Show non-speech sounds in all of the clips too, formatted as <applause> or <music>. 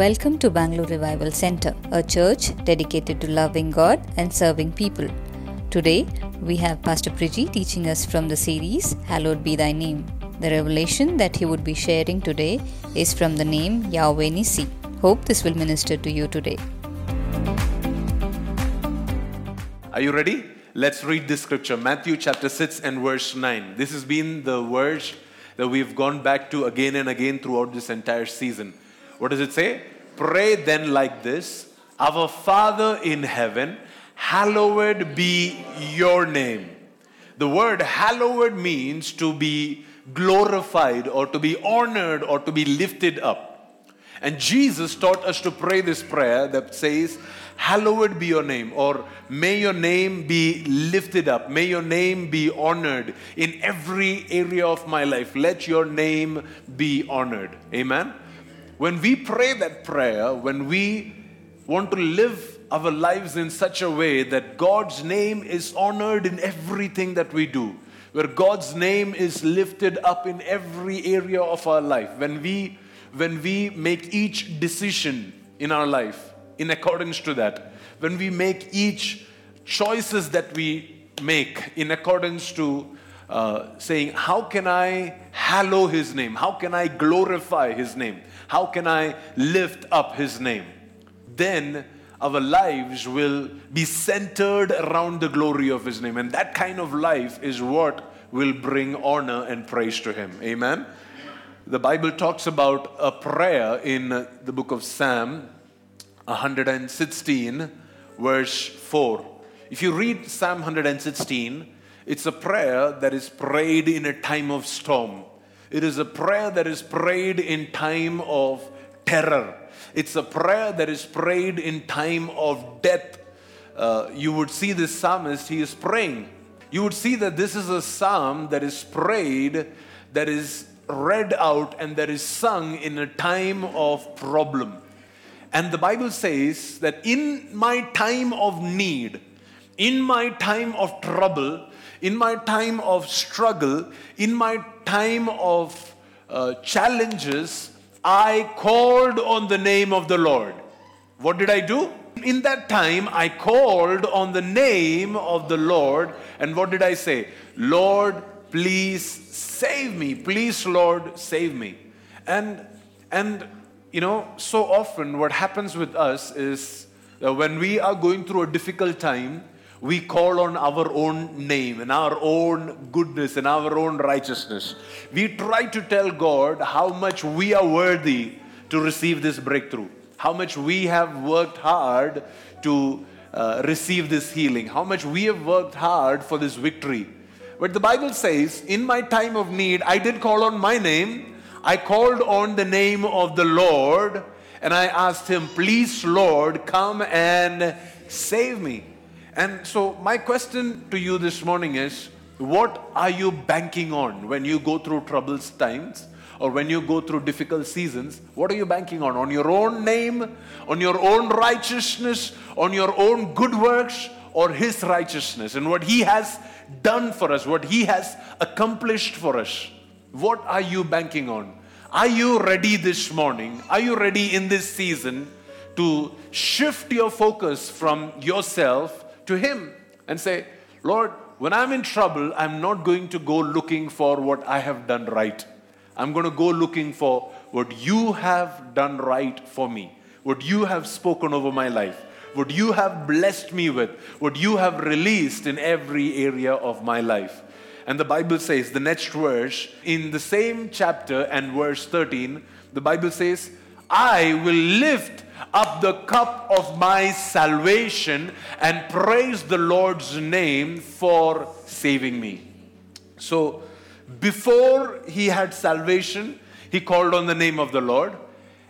Welcome to Bangalore Revival Center, a church dedicated to loving God and serving people. Today, we have Pastor Priji teaching us from the series Hallowed Be Thy Name. The revelation that he would be sharing today is from the name Yahweh Nissi. Hope this will minister to you today. Are you ready? Let's read this scripture Matthew chapter 6 and verse 9. This has been the verse that we've gone back to again and again throughout this entire season. What does it say? Pray then like this Our Father in heaven, hallowed be your name. The word hallowed means to be glorified or to be honored or to be lifted up. And Jesus taught us to pray this prayer that says, Hallowed be your name, or may your name be lifted up, may your name be honored in every area of my life. Let your name be honored. Amen. When we pray that prayer, when we want to live our lives in such a way that God's name is honored in everything that we do, where God's name is lifted up in every area of our life, when we when we make each decision in our life in accordance to that, when we make each choices that we make in accordance to uh, saying, How can I hallow His name? How can I glorify His name? How can I lift up His name? Then our lives will be centered around the glory of His name. And that kind of life is what will bring honor and praise to Him. Amen. The Bible talks about a prayer in the book of Psalm 116, verse 4. If you read Psalm 116, it's a prayer that is prayed in a time of storm. It is a prayer that is prayed in time of terror. It's a prayer that is prayed in time of death. Uh, you would see this psalmist, he is praying. You would see that this is a psalm that is prayed, that is read out, and that is sung in a time of problem. And the Bible says that in my time of need, in my time of trouble, in my time of struggle, in my time of uh, challenges, I called on the name of the Lord. What did I do? In that time, I called on the name of the Lord. And what did I say? Lord, please save me. Please, Lord, save me. And, and, you know, so often what happens with us is that when we are going through a difficult time, we call on our own name and our own goodness and our own righteousness. We try to tell God how much we are worthy to receive this breakthrough, how much we have worked hard to uh, receive this healing, how much we have worked hard for this victory. But the Bible says, in my time of need, I did call on my name. I called on the name of the Lord and I asked him, Please, Lord, come and save me. And so, my question to you this morning is what are you banking on when you go through troubled times or when you go through difficult seasons? What are you banking on? On your own name, on your own righteousness, on your own good works, or His righteousness and what He has done for us, what He has accomplished for us? What are you banking on? Are you ready this morning? Are you ready in this season to shift your focus from yourself to Him and say, Lord, when I'm in trouble, I'm not going to go looking for what I have done right. I'm going to go looking for what you have done right for me, what you have spoken over my life, what you have blessed me with, what you have released in every area of my life. And the Bible says, the next verse, in the same chapter and verse 13, the Bible says, I will lift up the cup of my salvation and praise the Lord's name for saving me. So, before he had salvation, he called on the name of the Lord.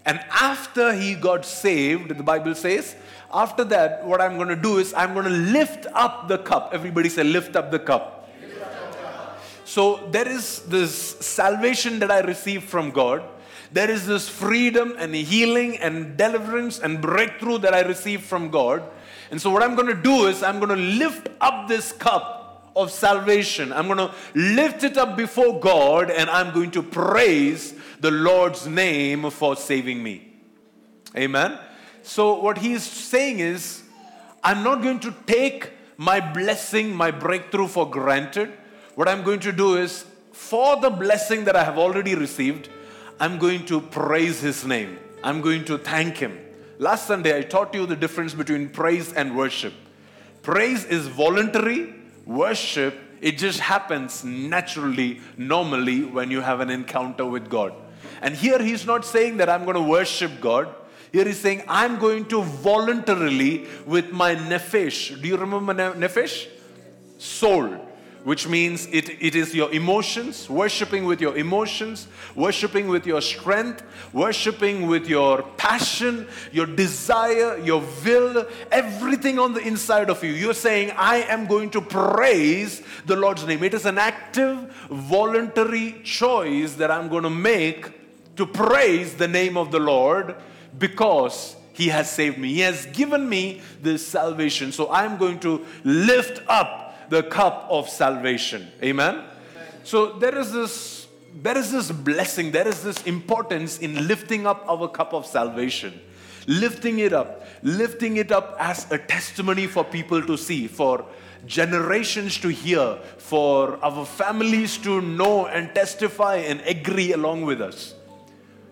And after he got saved, the Bible says, after that, what I'm going to do is I'm going to lift up the cup. Everybody say, lift up the cup. So there is this salvation that I received from God. There is this freedom and healing and deliverance and breakthrough that I received from God. And so, what I'm going to do is, I'm going to lift up this cup of salvation. I'm going to lift it up before God and I'm going to praise the Lord's name for saving me. Amen. So, what he's saying is, I'm not going to take my blessing, my breakthrough for granted. What I'm going to do is, for the blessing that I have already received, I'm going to praise his name. I'm going to thank him. Last Sunday, I taught you the difference between praise and worship. Praise is voluntary, worship, it just happens naturally, normally, when you have an encounter with God. And here he's not saying that I'm going to worship God. Here he's saying, I'm going to voluntarily with my nephesh. Do you remember nephesh? Soul which means it, it is your emotions, worshiping with your emotions, worshiping with your strength, worshiping with your passion, your desire, your will, everything on the inside of you. You're saying, I am going to praise the Lord's name. It is an active, voluntary choice that I'm going to make to praise the name of the Lord because he has saved me. He has given me this salvation. So I'm going to lift up the cup of salvation. Amen? So there is this there is this blessing, there is this importance in lifting up our cup of salvation. Lifting it up, lifting it up as a testimony for people to see, for generations to hear, for our families to know and testify and agree along with us.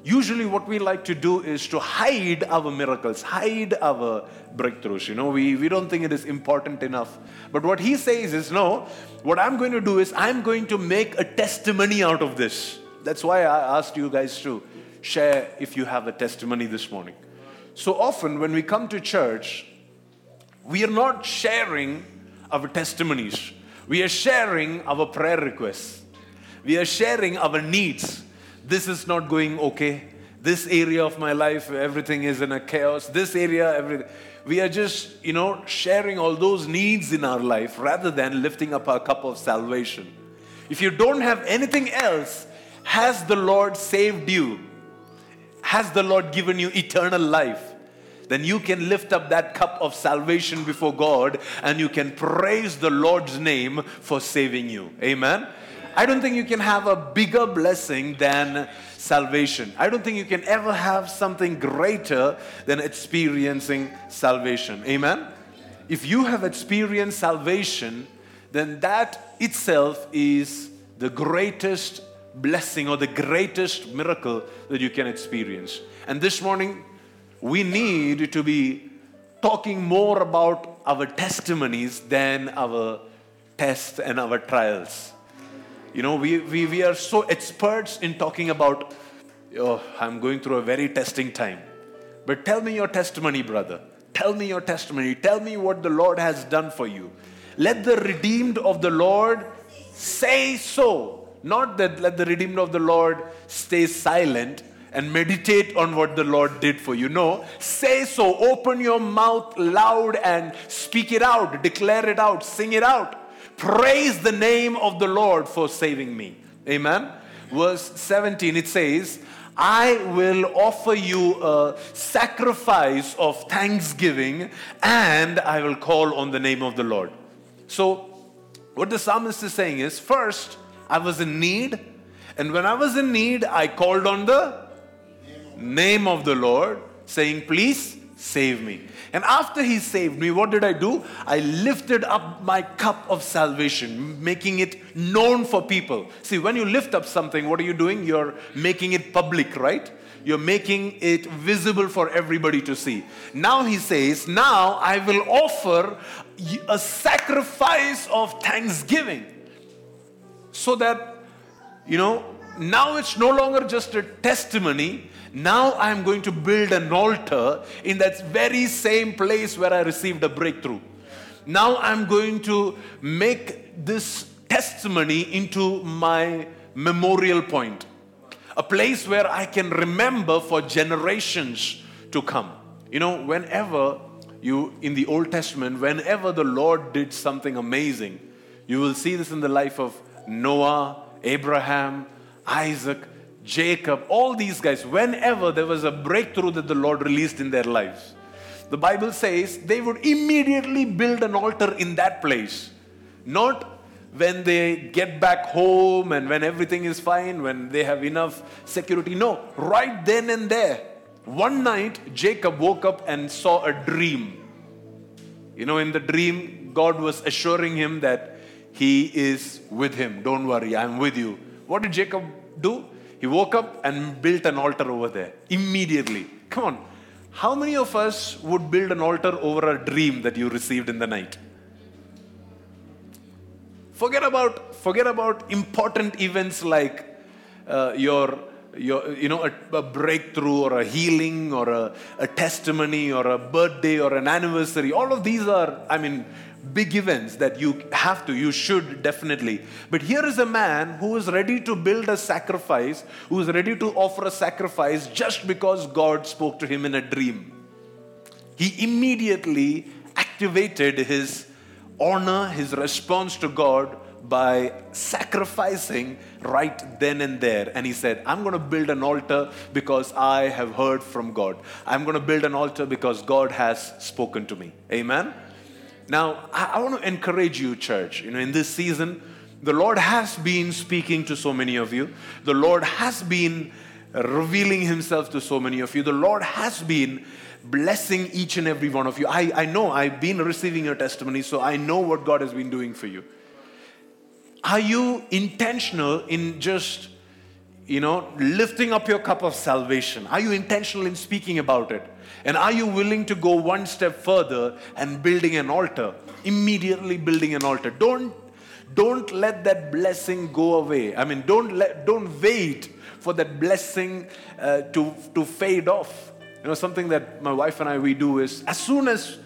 Usually, what we like to do is to hide our miracles, hide our breakthroughs. You know, we, we don't think it is important enough. But what he says is, no, what I'm going to do is I'm going to make a testimony out of this. That's why I asked you guys to share if you have a testimony this morning. So often, when we come to church, we are not sharing our testimonies, we are sharing our prayer requests, we are sharing our needs this is not going okay. This area of my life, everything is in a chaos. This area, everything. We are just, you know, sharing all those needs in our life rather than lifting up our cup of salvation. If you don't have anything else, has the Lord saved you? Has the Lord given you eternal life? Then you can lift up that cup of salvation before God and you can praise the Lord's name for saving you. Amen. I don't think you can have a bigger blessing than salvation. I don't think you can ever have something greater than experiencing salvation. Amen? If you have experienced salvation, then that itself is the greatest blessing or the greatest miracle that you can experience. And this morning, we need to be talking more about our testimonies than our tests and our trials. You know, we, we, we are so experts in talking about, oh, I'm going through a very testing time. But tell me your testimony, brother. Tell me your testimony. Tell me what the Lord has done for you. Let the redeemed of the Lord say so. Not that let the redeemed of the Lord stay silent and meditate on what the Lord did for you. No, say so. Open your mouth loud and speak it out. Declare it out. Sing it out. Praise the name of the Lord for saving me. Amen. Verse 17 it says, I will offer you a sacrifice of thanksgiving and I will call on the name of the Lord. So, what the psalmist is saying is first, I was in need, and when I was in need, I called on the name of the Lord, saying, Please save me. And after he saved me, what did I do? I lifted up my cup of salvation, making it known for people. See, when you lift up something, what are you doing? You're making it public, right? You're making it visible for everybody to see. Now he says, Now I will offer a sacrifice of thanksgiving. So that, you know, now it's no longer just a testimony, now I am going to build an altar in that very same place where I received a breakthrough. Now I'm going to make this testimony into my memorial point, a place where I can remember for generations to come. You know, whenever you, in the Old Testament, whenever the Lord did something amazing, you will see this in the life of Noah, Abraham, Isaac, Jacob, all these guys, whenever there was a breakthrough that the Lord released in their lives, the Bible says they would immediately build an altar in that place. Not when they get back home and when everything is fine, when they have enough security. No, right then and there. one night, Jacob woke up and saw a dream. You know, in the dream, God was assuring him that he is with him. Don't worry, I'm with you. What did Jacob do? He woke up and built an altar over there immediately. Come on. How many of us would build an altar over a dream that you received in the night? Forget about, forget about important events like uh, your, your, you know, a, a, breakthrough or a healing or a, a testimony or a birthday or an anniversary. All of these are, I mean, big events that you have to, you should definitely. But here is a man who is ready to build a sacrifice, who is ready to offer a sacrifice just because God spoke to him in a dream. He immediately activated his honor, his response to God by sacrificing right then and there. And he said, I'm going to build an altar because I have heard from God. I'm going to build an altar because God has spoken to me. Amen. Now, I, I want to encourage you, church. You know, in this season, the Lord has been speaking to so many of you. The Lord has been revealing Himself to so many of you. The Lord has been blessing each and every one of you. I, I know I've been receiving your testimony, so I know what God has been doing for you. Are you intentional in just, you know, lifting up your cup of salvation? Are you intentional in speaking about it? And are you willing to go one step further and building an altar? Immediately building an altar. Don't don't let that blessing go away. I mean, don't let don't wait for that blessing uh, to to fade off. You know, something that my wife and I we do is as soon as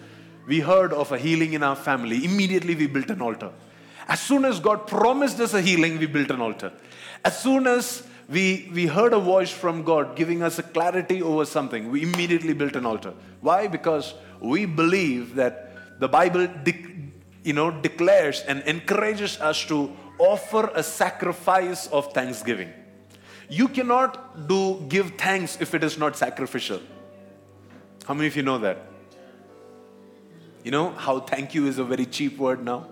we heard of a healing in our family, immediately we built an altar. As soon as God promised us a healing, we built an altar. As soon as we, we heard a voice from God giving us a clarity over something. We immediately built an altar. Why? Because we believe that the Bible de- you know, declares and encourages us to offer a sacrifice of thanksgiving. You cannot do give thanks if it is not sacrificial. How many of you know that? You know how thank you is a very cheap word now?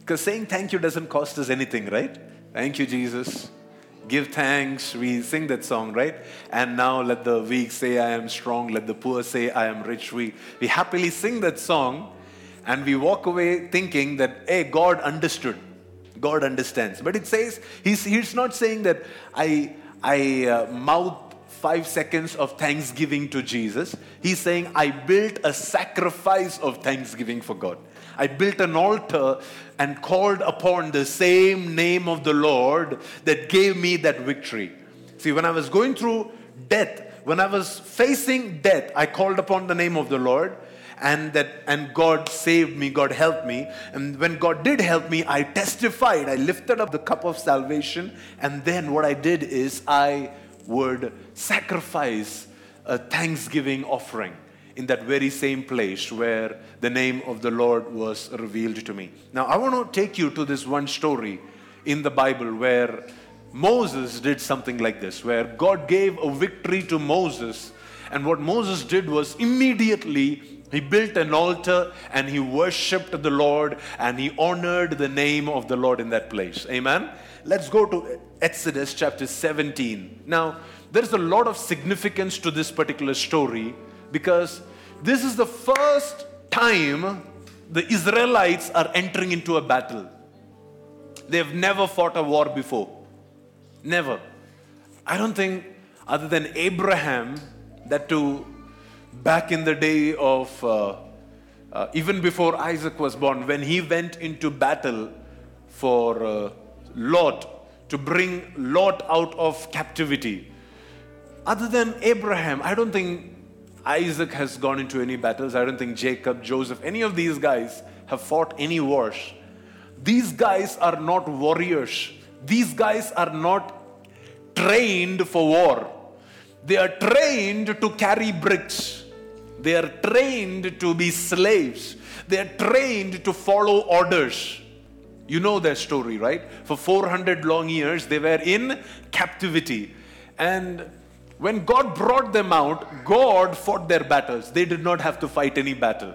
Because saying thank you doesn't cost us anything, right? Thank you, Jesus. Give thanks. We sing that song, right? And now let the weak say, I am strong. Let the poor say, I am rich. We, we happily sing that song and we walk away thinking that, hey, God understood. God understands. But it says, he's, he's not saying that I, I uh, mouth five seconds of thanksgiving to Jesus. He's saying, I built a sacrifice of thanksgiving for God. I built an altar and called upon the same name of the Lord that gave me that victory. See, when I was going through death, when I was facing death, I called upon the name of the Lord and that and God saved me, God helped me. And when God did help me, I testified. I lifted up the cup of salvation and then what I did is I would sacrifice a thanksgiving offering in that very same place where the name of the Lord was revealed to me. Now, I want to take you to this one story in the Bible where Moses did something like this, where God gave a victory to Moses. And what Moses did was immediately he built an altar and he worshiped the Lord and he honored the name of the Lord in that place. Amen. Let's go to Exodus chapter 17. Now, there's a lot of significance to this particular story because this is the first time the Israelites are entering into a battle. They've never fought a war before. Never. I don't think, other than Abraham, that to back in the day of, uh, uh, even before Isaac was born, when he went into battle for uh, Lot, to bring Lot out of captivity. Other than Abraham, I don't think Isaac has gone into any battles. I don't think Jacob, Joseph, any of these guys have fought any wars. These guys are not warriors. These guys are not trained for war. They are trained to carry bricks. They are trained to be slaves. They are trained to follow orders. You know their story, right? For 400 long years, they were in captivity. And when God brought them out, God fought their battles. They did not have to fight any battle.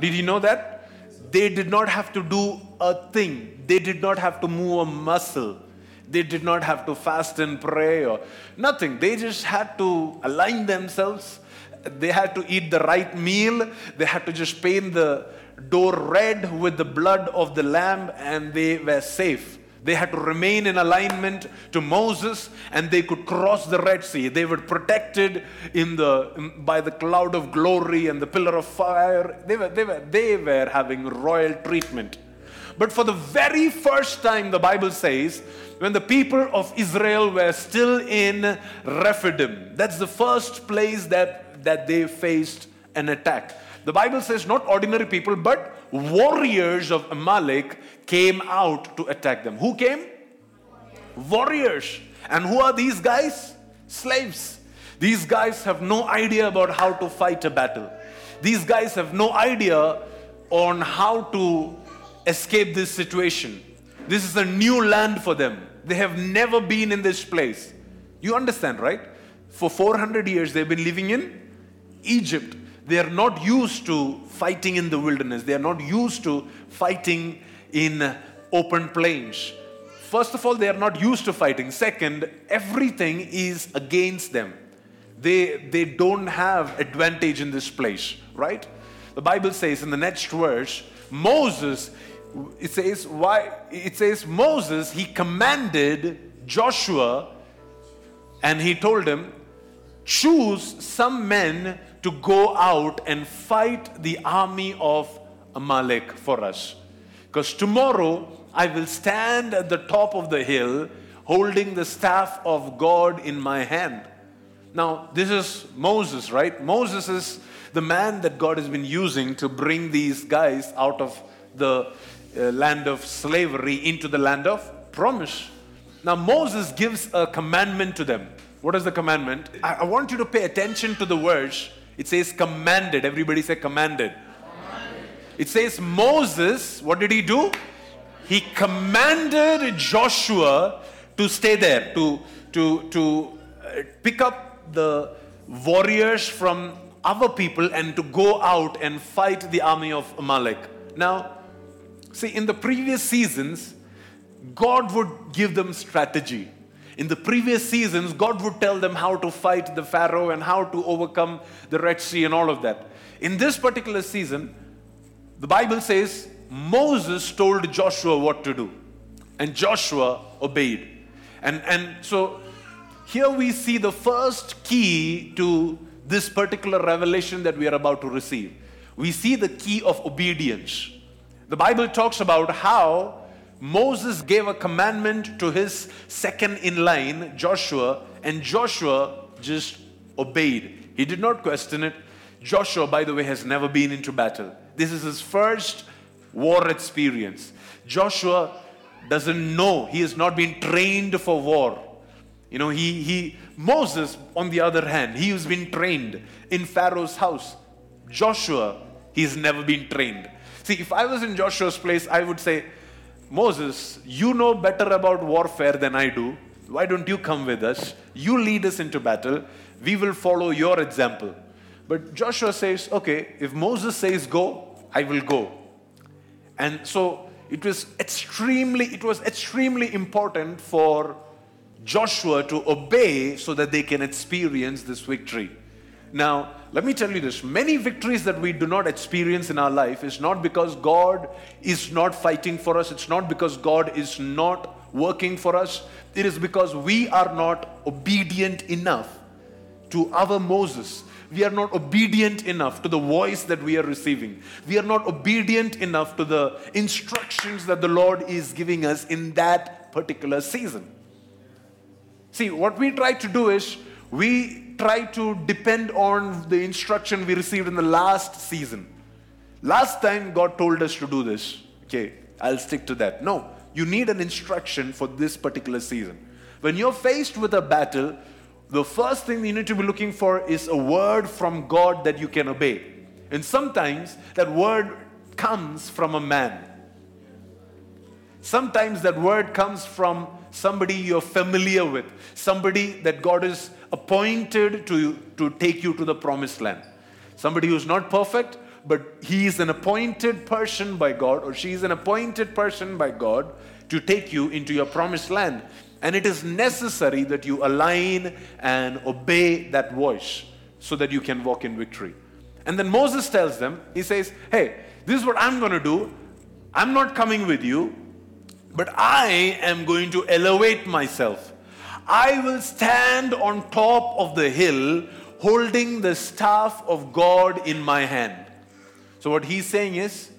Did you know that? They did not have to do a thing, they did not have to move a muscle. They did not have to fast and pray or nothing. They just had to align themselves. They had to eat the right meal. They had to just paint the door red with the blood of the lamb and they were safe. They had to remain in alignment to Moses and they could cross the Red Sea. They were protected in the, by the cloud of glory and the pillar of fire. They were, they, were, they were having royal treatment. But for the very first time, the Bible says, when the people of Israel were still in Rephidim, that's the first place that, that they faced an attack. The Bible says not ordinary people, but warriors of Amalek came out to attack them. Who came? Warriors. And who are these guys? Slaves. These guys have no idea about how to fight a battle. These guys have no idea on how to escape this situation. This is a new land for them. They have never been in this place. You understand, right? For 400 years, they've been living in Egypt. They are not used to fighting in the wilderness, they are not used to fighting in open plains. First of all, they are not used to fighting. Second, everything is against them. They, they don't have advantage in this place, right? The Bible says in the next verse, Moses, it says, why it says Moses, he commanded Joshua and he told him, choose some men to go out and fight the army of Amalek for us. Because tomorrow I will stand at the top of the hill holding the staff of God in my hand. Now, this is Moses, right? Moses is the man that God has been using to bring these guys out of the uh, land of slavery into the land of promise. Now, Moses gives a commandment to them. What is the commandment? I, I want you to pay attention to the words. It says commanded. Everybody say commanded. It says Moses, what did he do? He commanded Joshua to stay there, to, to, to uh, pick up the warriors from our people and to go out and fight the army of Amalek. Now, see, in the previous seasons, God would give them strategy. In the previous seasons, God would tell them how to fight the Pharaoh and how to overcome the Red Sea and all of that. In this particular season, the Bible says Moses told Joshua what to do, and Joshua obeyed. And, and so here we see the first key to this particular revelation that we are about to receive. We see the key of obedience. The Bible talks about how Moses gave a commandment to his second in line, Joshua, and Joshua just obeyed. He did not question it. Joshua, by the way, has never been into battle. This is his first war experience. Joshua doesn't know, he has not been trained for war. You know, he, he, Moses, on the other hand, he has been trained in Pharaoh's house. Joshua, he's never been trained. See, if I was in Joshua's place, I would say, Moses, you know better about warfare than I do. Why don't you come with us? You lead us into battle. We will follow your example. But Joshua says, okay, if Moses says go, I will go. And so it was extremely, it was extremely important for Joshua to obey so that they can experience this victory. Now, let me tell you this many victories that we do not experience in our life is not because God is not fighting for us, it's not because God is not working for us, it is because we are not obedient enough to our Moses. We are not obedient enough to the voice that we are receiving. We are not obedient enough to the instructions that the Lord is giving us in that particular season. See, what we try to do is we try to depend on the instruction we received in the last season. Last time God told us to do this. Okay, I'll stick to that. No, you need an instruction for this particular season. When you're faced with a battle, the first thing you need to be looking for is a word from God that you can obey. And sometimes that word comes from a man. Sometimes that word comes from somebody you're familiar with, somebody that God is appointed to, to take you to the promised land. Somebody who's not perfect, but he is an appointed person by God, or she is an appointed person by God to take you into your promised land. And it is necessary that you align and obey that voice so that you can walk in victory. And then Moses tells them, he says, Hey, this is what I'm going to do. I'm not coming with you, but I am going to elevate myself. I will stand on top of the hill holding the staff of God in my hand. So, what he's saying is,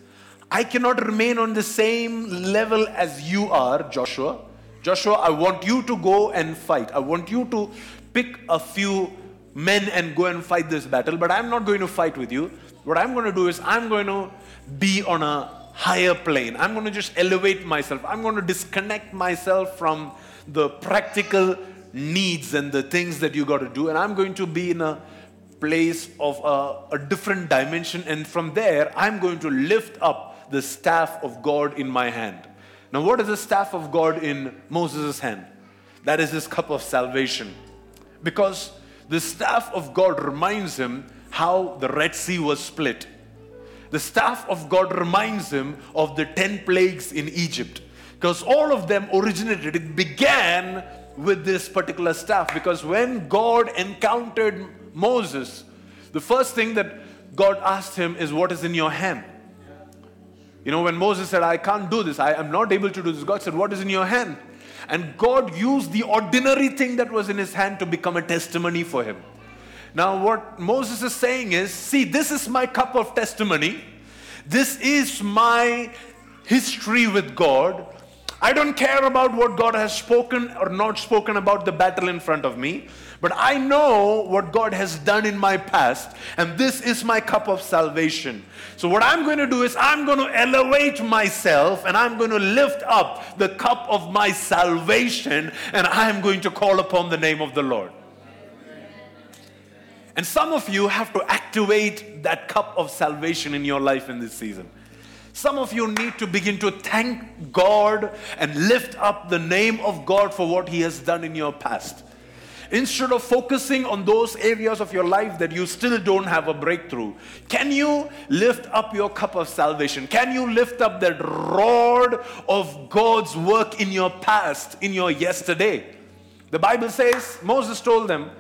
I cannot remain on the same level as you are, Joshua. Joshua, I want you to go and fight. I want you to pick a few men and go and fight this battle, but I'm not going to fight with you. What I'm going to do is, I'm going to be on a higher plane. I'm going to just elevate myself. I'm going to disconnect myself from the practical needs and the things that you got to do, and I'm going to be in a place of a, a different dimension, and from there, I'm going to lift up the staff of God in my hand. Now, what is the staff of God in Moses' hand? That is his cup of salvation. Because the staff of God reminds him how the Red Sea was split. The staff of God reminds him of the 10 plagues in Egypt. Because all of them originated, it began with this particular staff. Because when God encountered Moses, the first thing that God asked him is, What is in your hand? You know, when Moses said, I can't do this, I am not able to do this, God said, What is in your hand? And God used the ordinary thing that was in his hand to become a testimony for him. Now, what Moses is saying is, See, this is my cup of testimony. This is my history with God. I don't care about what God has spoken or not spoken about the battle in front of me, but I know what God has done in my past, and this is my cup of salvation. So, what I'm going to do is, I'm going to elevate myself and I'm going to lift up the cup of my salvation, and I'm going to call upon the name of the Lord. And some of you have to activate that cup of salvation in your life in this season. Some of you need to begin to thank God and lift up the name of God for what He has done in your past. Instead of focusing on those areas of your life that you still don't have a breakthrough, can you lift up your cup of salvation? Can you lift up that rod of God's work in your past, in your yesterday? The Bible says, Moses told them,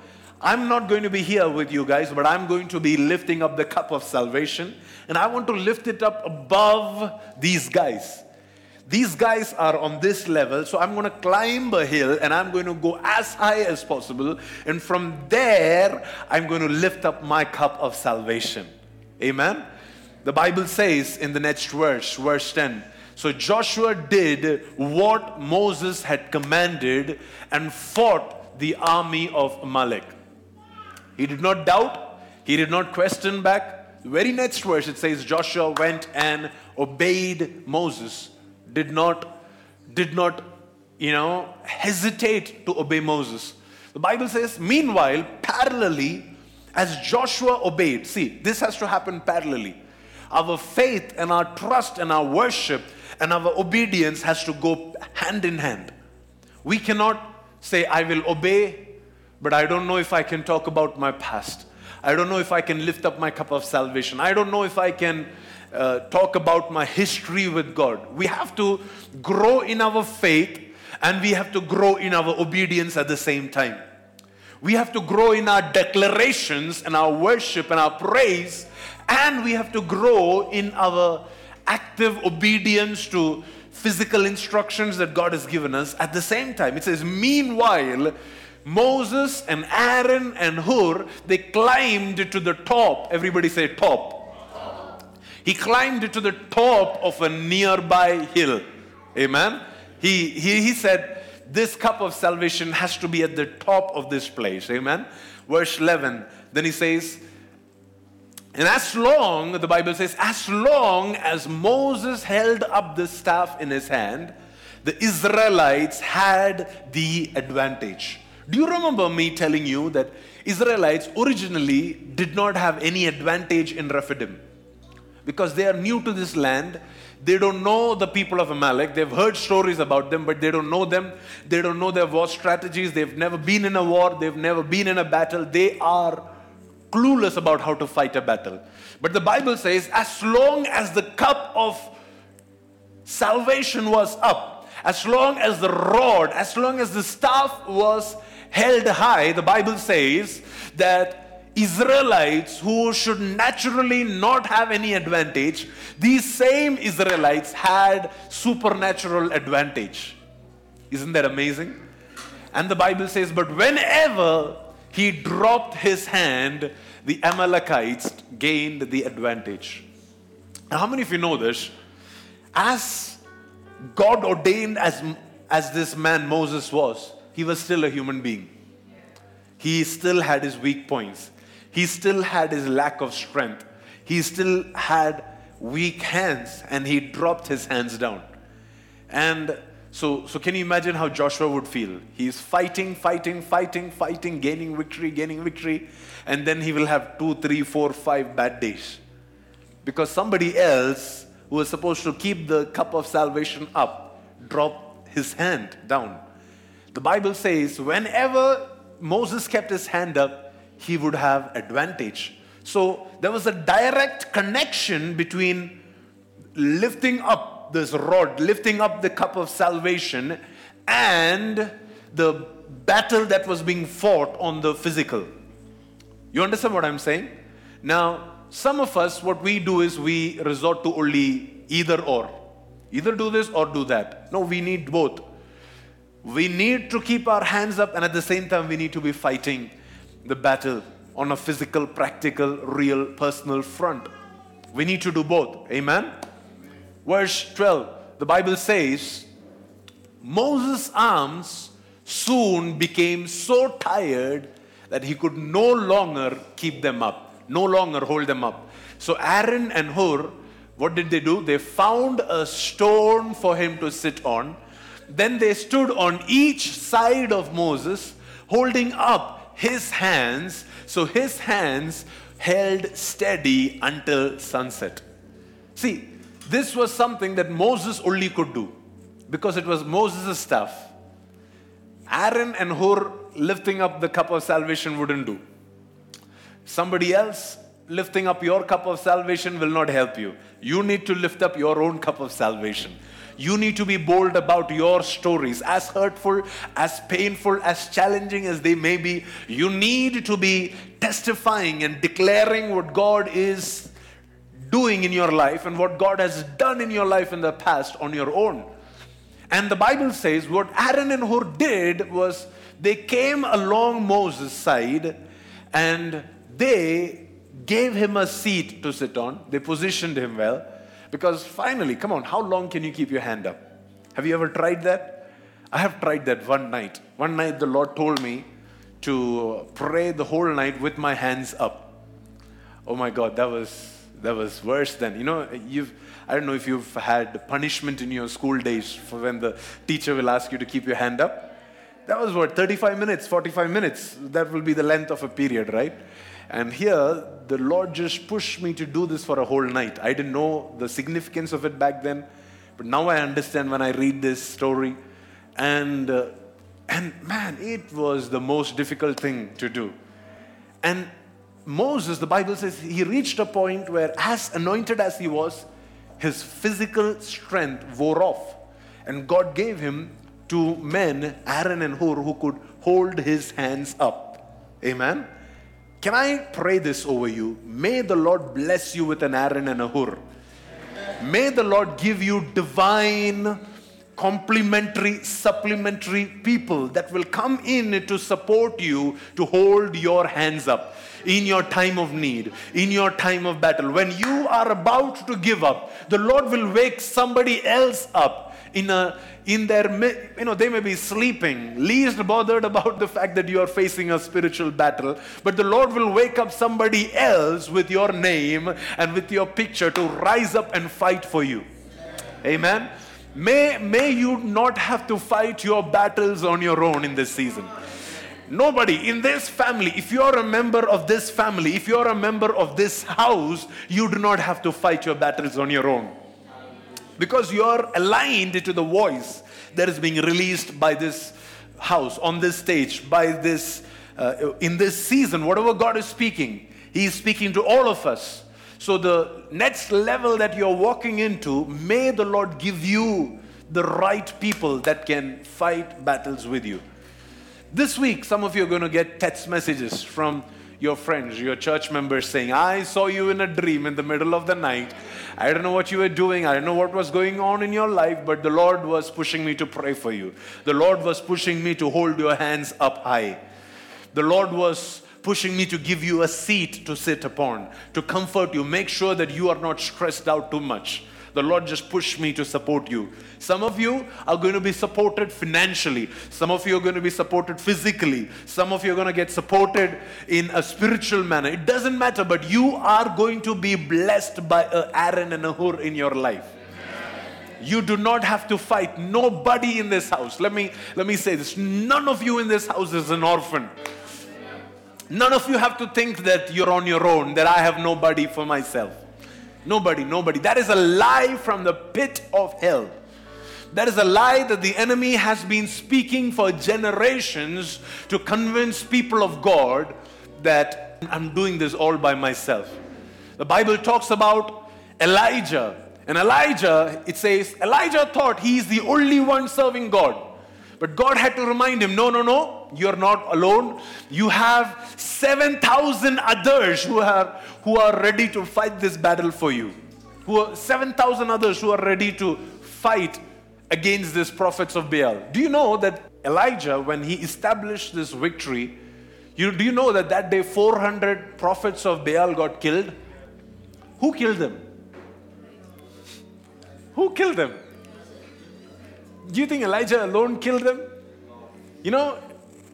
I'm not going to be here with you guys, but I'm going to be lifting up the cup of salvation. And I want to lift it up above these guys. These guys are on this level, so I'm going to climb a hill and I'm going to go as high as possible. And from there, I'm going to lift up my cup of salvation. Amen. The Bible says in the next verse, verse 10, so Joshua did what Moses had commanded and fought the army of Amalek. He did not doubt, he did not question back. The very next verse it says Joshua went and obeyed Moses, did not, did not, you know, hesitate to obey Moses. The Bible says, meanwhile, parallelly, as Joshua obeyed, see, this has to happen parallelly. Our faith and our trust and our worship and our obedience has to go hand in hand. We cannot say, I will obey but I don't know if I can talk about my past. I don't know if I can lift up my cup of salvation. I don't know if I can uh, talk about my history with God. We have to grow in our faith and we have to grow in our obedience at the same time. We have to grow in our declarations and our worship and our praise, and we have to grow in our active obedience to physical instructions that God has given us at the same time. It says, Meanwhile, Moses and Aaron and Hur, they climbed to the top. Everybody say top. He climbed to the top of a nearby hill. Amen. He, he, he said, This cup of salvation has to be at the top of this place. Amen. Verse 11. Then he says, and as long, the Bible says, as long as Moses held up the staff in his hand, the Israelites had the advantage. Do you remember me telling you that Israelites originally did not have any advantage in Rephidim? Because they are new to this land, they don't know the people of Amalek. They've heard stories about them, but they don't know them. They don't know their war strategies. They've never been in a war. They've never been in a battle. They are clueless about how to fight a battle. But the Bible says, as long as the cup of salvation was up, as long as the rod, as long as the staff was held high, the Bible says that Israelites who should naturally not have any advantage, these same Israelites had supernatural advantage. Isn't that amazing? And the Bible says, but whenever he dropped his hand, the Amalekites gained the advantage. Now, how many of you know this? As God ordained as, as this man Moses was, he was still a human being. He still had his weak points. He still had his lack of strength. He still had weak hands and he dropped his hands down. And so, so can you imagine how Joshua would feel? He's fighting, fighting, fighting, fighting, gaining victory, gaining victory, and then he will have two, three, four, five bad days. Because somebody else who was supposed to keep the cup of salvation up dropped his hand down. The Bible says whenever Moses kept his hand up, he would have advantage. So there was a direct connection between lifting up this rod, lifting up the cup of salvation, and the battle that was being fought on the physical. You understand what I'm saying? Now, some of us, what we do is we resort to only either or. Either do this or do that. No, we need both. We need to keep our hands up, and at the same time, we need to be fighting the battle on a physical, practical, real, personal front. We need to do both. Amen? Verse 12, the Bible says, Moses' arms soon became so tired that he could no longer keep them up, no longer hold them up. So Aaron and Hur, what did they do? They found a stone for him to sit on. Then they stood on each side of Moses, holding up his hands. So his hands held steady until sunset. See, this was something that Moses only could do because it was Moses' stuff. Aaron and Hur lifting up the cup of salvation wouldn't do. Somebody else lifting up your cup of salvation will not help you. You need to lift up your own cup of salvation. You need to be bold about your stories, as hurtful, as painful, as challenging as they may be. You need to be testifying and declaring what God is doing in your life and what God has done in your life in the past on your own. And the Bible says what Aaron and Hur did was they came along Moses' side and they gave him a seat to sit on. They positioned him well. Because finally, come on, how long can you keep your hand up? Have you ever tried that? I have tried that one night. One night the Lord told me to pray the whole night with my hands up. Oh my God, that was that was worse than you know you've I don't know if you've had punishment in your school days for when the teacher will ask you to keep your hand up. That was what 35 minutes, 45 minutes. That will be the length of a period, right? And here, the Lord just pushed me to do this for a whole night. I didn't know the significance of it back then, but now I understand when I read this story. And, uh, and man, it was the most difficult thing to do. And Moses, the Bible says, he reached a point where, as anointed as he was, his physical strength wore off. And God gave him two men, Aaron and Hur, who could hold his hands up. Amen. Can I pray this over you? May the Lord bless you with an Aaron and a Hur. May the Lord give you divine, complementary, supplementary people that will come in to support you to hold your hands up in your time of need, in your time of battle. When you are about to give up, the Lord will wake somebody else up in a in their you know they may be sleeping. Least bothered about the fact that you are facing a spiritual battle but the lord will wake up somebody else with your name and with your picture to rise up and fight for you. Amen? May may you not have to fight your battles on your own in this season. Nobody in this family, if you're a member of this family, if you're a member of this house, you do not have to fight your battles on your own because you're aligned to the voice that is being released by this house on this stage by this uh, in this season whatever god is speaking he is speaking to all of us so the next level that you're walking into may the lord give you the right people that can fight battles with you. This week, some of you are going to get text messages from your friends, your church members saying, I saw you in a dream in the middle of the night. I don't know what you were doing. I don't know what was going on in your life, but the Lord was pushing me to pray for you. The Lord was pushing me to hold your hands up high. The Lord was pushing me to give you a seat to sit upon, to comfort you, make sure that you are not stressed out too much. The Lord just pushed me to support you. Some of you are going to be supported financially. Some of you are going to be supported physically. Some of you are going to get supported in a spiritual manner. It doesn't matter, but you are going to be blessed by a Aaron and a Hur in your life. You do not have to fight. Nobody in this house. Let me let me say this. None of you in this house is an orphan. None of you have to think that you're on your own, that I have nobody for myself. Nobody, nobody. That is a lie from the pit of hell. That is a lie that the enemy has been speaking for generations to convince people of God that I'm doing this all by myself. The Bible talks about Elijah. And Elijah, it says, Elijah thought he is the only one serving God. But God had to remind him, no, no, no, you're not alone. You have 7,000 others who are, who are ready to fight this battle for you. Who are 7,000 others who are ready to fight against these prophets of Baal. Do you know that Elijah, when he established this victory, you, do you know that that day 400 prophets of Baal got killed? Who killed them? Who killed them? Do you think Elijah alone killed them? You know,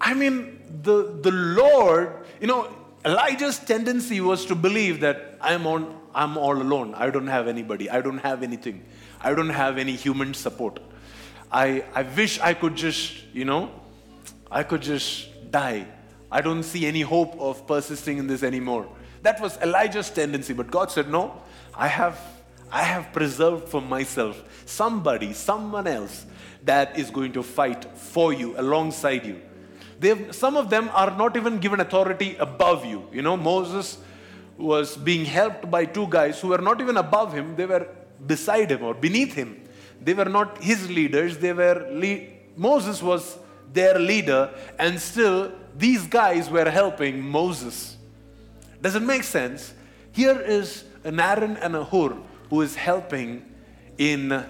I mean, the, the Lord, you know, Elijah's tendency was to believe that I'm on I'm all alone. I don't have anybody. I don't have anything. I don't have any human support. I I wish I could just, you know, I could just die. I don't see any hope of persisting in this anymore. That was Elijah's tendency, but God said, No, I have I have preserved for myself somebody, someone else that is going to fight for you, alongside you. They've, some of them are not even given authority above you. You know, Moses was being helped by two guys who were not even above him, they were beside him or beneath him. They were not his leaders, they were Moses was their leader, and still these guys were helping Moses. Does it make sense? Here is an Aaron and a Hur who is helping in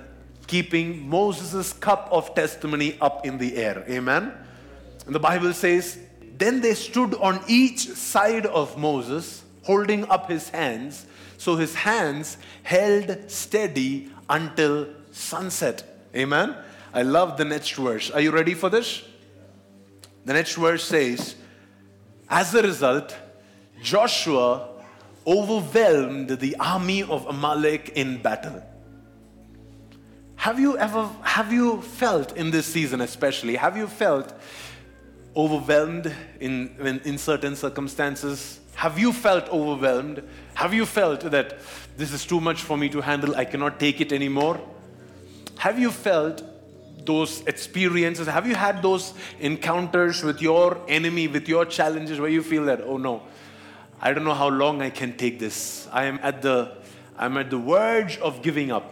keeping Moses' cup of testimony up in the air. Amen. And the Bible says, Then they stood on each side of Moses, holding up his hands, so his hands held steady until sunset. Amen. I love the next verse. Are you ready for this? The next verse says, As a result, Joshua overwhelmed the army of Amalek in battle. Have you ever, have you felt in this season especially, have you felt overwhelmed in, in, in certain circumstances? Have you felt overwhelmed? Have you felt that this is too much for me to handle, I cannot take it anymore? Have you felt those experiences? Have you had those encounters with your enemy, with your challenges where you feel that, oh no, I don't know how long I can take this. I am at the I'm at the verge of giving up.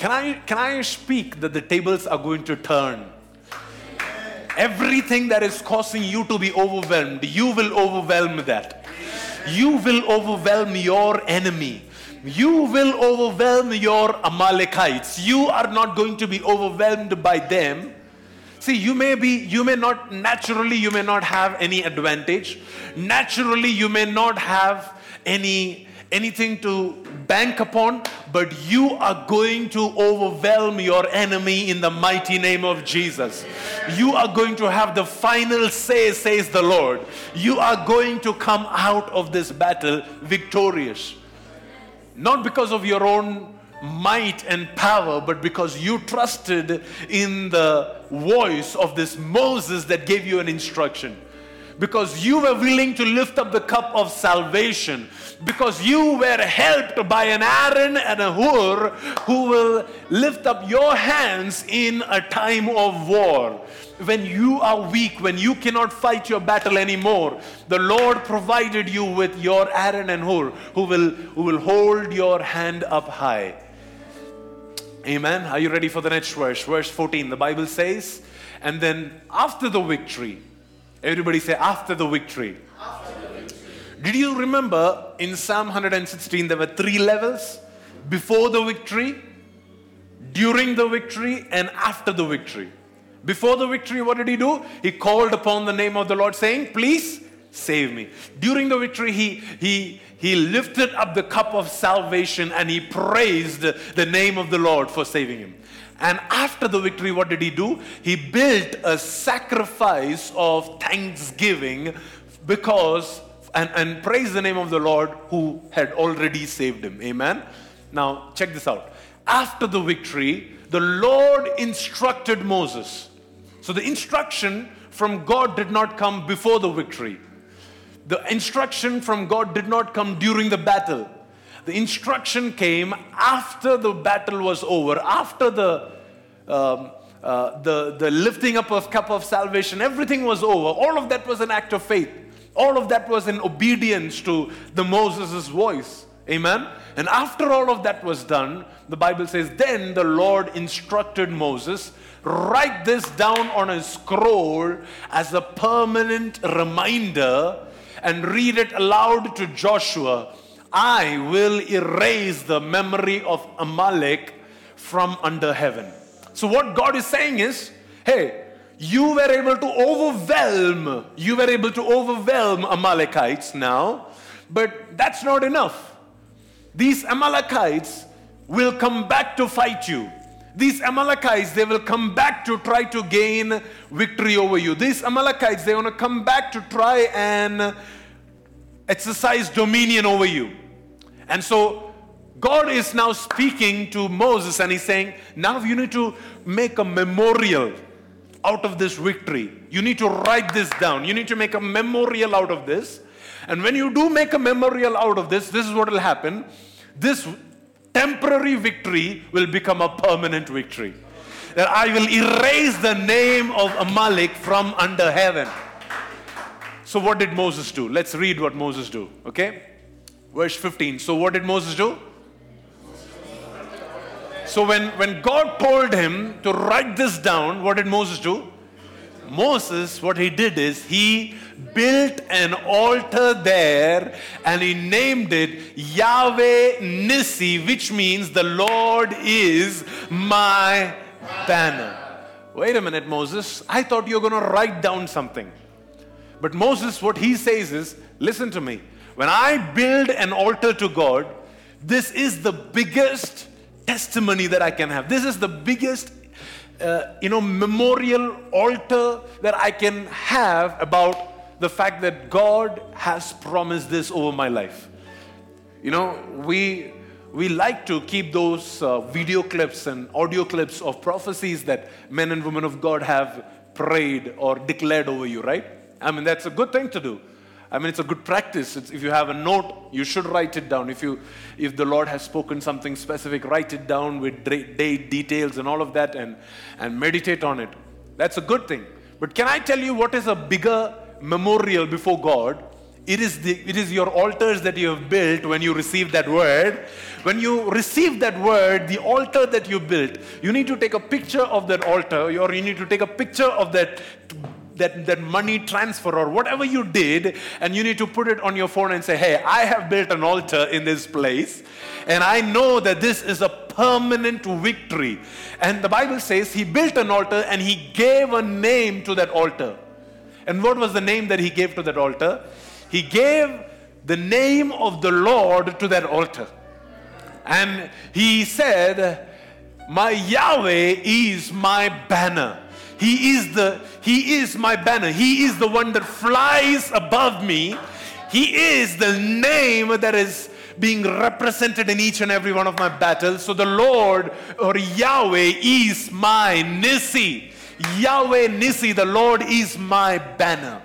Can I, can I speak that the tables are going to turn? Everything that is causing you to be overwhelmed, you will overwhelm that. You will overwhelm your enemy. You will overwhelm your Amalekites. You are not going to be overwhelmed by them. See, you may be, you may not, naturally, you may not have any advantage. Naturally, you may not have any anything to bank upon, but you are going to overwhelm your enemy in the mighty name of Jesus. You are going to have the final say, says the Lord. You are going to come out of this battle victorious. Not because of your own might and power, but because you trusted in the voice of this Moses that gave you an instruction because you were willing to lift up the cup of salvation, because you were helped by an Aaron and a Hur who will lift up your hands in a time of war. When you are weak, when you cannot fight your battle anymore, the Lord provided you with your Aaron and Hur who will, who will hold your hand up high. Amen. Are you ready for the next verse? Verse 14. The Bible says, and then after the victory, everybody say, after the victory. Did you remember in Psalm 116 there were three levels? Before the victory, during the victory, and after the victory. Before the victory, what did he do? He called upon the name of the Lord, saying, Please save me. During the victory, he, he, he lifted up the cup of salvation and he praised the name of the Lord for saving him. And after the victory, what did he do? He built a sacrifice of thanksgiving because, and, and praise the name of the Lord who had already saved him. Amen. Now, check this out. After the victory, the Lord instructed Moses. So the instruction from God did not come before the victory. The instruction from God did not come during the battle. The instruction came after the battle was over, after the, um, uh, the, the lifting up of cup of salvation, everything was over. All of that was an act of faith. All of that was in obedience to the Moses' voice. Amen. And after all of that was done, the Bible says, then the Lord instructed Moses, write this down on a scroll as a permanent reminder and read it aloud to Joshua. I will erase the memory of Amalek from under heaven. So, what God is saying is, hey, you were able to overwhelm, you were able to overwhelm Amalekites now, but that's not enough. These Amalekites will come back to fight you. These Amalekites, they will come back to try to gain victory over you. These Amalekites, they want to come back to try and exercise dominion over you. And so God is now speaking to Moses and he's saying, now you need to make a memorial out of this victory. You need to write this down. You need to make a memorial out of this. And when you do make a memorial out of this, this is what will happen. This temporary victory will become a permanent victory. That I will erase the name of Amalek from under heaven. So what did Moses do? Let's read what Moses do. Okay? Verse 15. So what did Moses do? So when, when God told him to write this down, what did Moses do? Moses, what he did is he built an altar there and he named it Yahweh Nissi, which means the Lord is my banner. Wait a minute, Moses. I thought you were going to write down something. But Moses, what he says is listen to me. When I build an altar to God, this is the biggest testimony that I can have. This is the biggest uh, you know, memorial altar that I can have about the fact that God has promised this over my life. You know, we we like to keep those uh, video clips and audio clips of prophecies that men and women of God have prayed or declared over you, right? I mean, that's a good thing to do. I mean, it's a good practice. It's, if you have a note, you should write it down. If you, if the Lord has spoken something specific, write it down with date, details, and all of that, and and meditate on it. That's a good thing. But can I tell you what is a bigger memorial before God? It is the it is your altars that you have built when you receive that word. When you receive that word, the altar that you built, you need to take a picture of that altar, or you need to take a picture of that that, that money transfer or whatever you did, and you need to put it on your phone and say, Hey, I have built an altar in this place, and I know that this is a permanent victory. And the Bible says he built an altar and he gave a name to that altar. And what was the name that he gave to that altar? He gave the name of the Lord to that altar. And he said, My Yahweh is my banner. He is the he is my banner. He is the one that flies above me. He is the name that is being represented in each and every one of my battles. So the Lord or Yahweh is my Nissi. Yahweh Nissi, the Lord is my banner.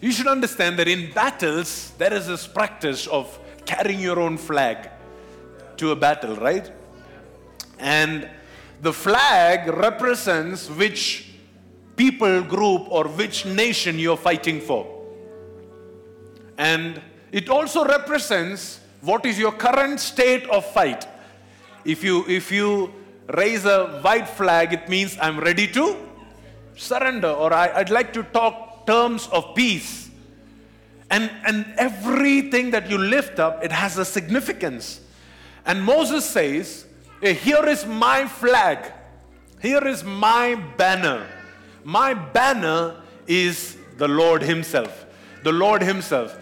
You should understand that in battles, there is this practice of carrying your own flag to a battle, right? And the flag represents which people group or which nation you're fighting for. And it also represents what is your current state of fight. If you if you raise a white flag, it means I'm ready to surrender, or I, I'd like to talk terms of peace. And and everything that you lift up, it has a significance. And Moses says, "Hey, Here is my flag, here is my banner. My banner is the Lord Himself. The Lord Himself.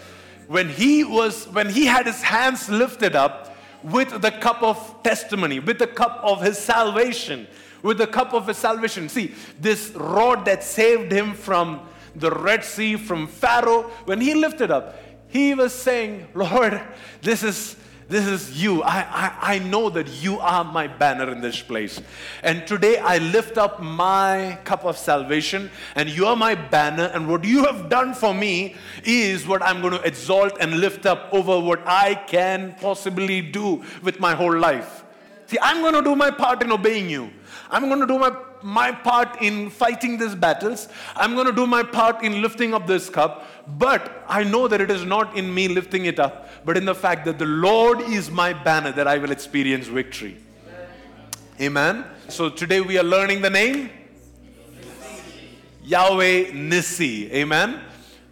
When He was, when He had His hands lifted up with the cup of testimony, with the cup of His salvation, with the cup of His salvation. See, this rod that saved Him from the Red Sea, from Pharaoh, when He lifted up, He was saying, Lord, this is this is you. I, I, I know that you are my banner in this place. And today I lift up my cup of salvation, and you are my banner. And what you have done for me is what I'm going to exalt and lift up over what I can possibly do with my whole life. See, I'm going to do my part in obeying you. I'm going to do my, my part in fighting these battles. I'm going to do my part in lifting up this cup. But I know that it is not in me lifting it up, but in the fact that the Lord is my banner that I will experience victory. Amen. So today we are learning the name Yahweh Nissi. Amen.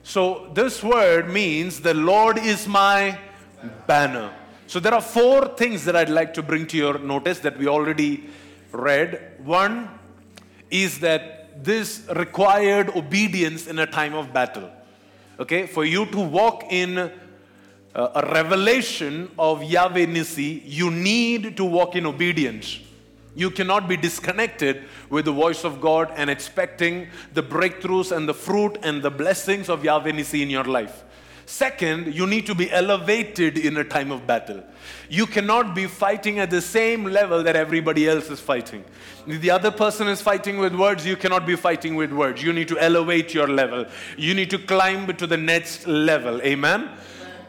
So this word means the Lord is my banner. So there are four things that I'd like to bring to your notice that we already read. One is that this required obedience in a time of battle. Okay, for you to walk in uh, a revelation of Yahweh Nissi, you need to walk in obedience. You cannot be disconnected with the voice of God and expecting the breakthroughs and the fruit and the blessings of Yahweh Nissi in your life. Second, you need to be elevated in a time of battle. You cannot be fighting at the same level that everybody else is fighting. If the other person is fighting with words, you cannot be fighting with words. You need to elevate your level. You need to climb to the next level. Amen?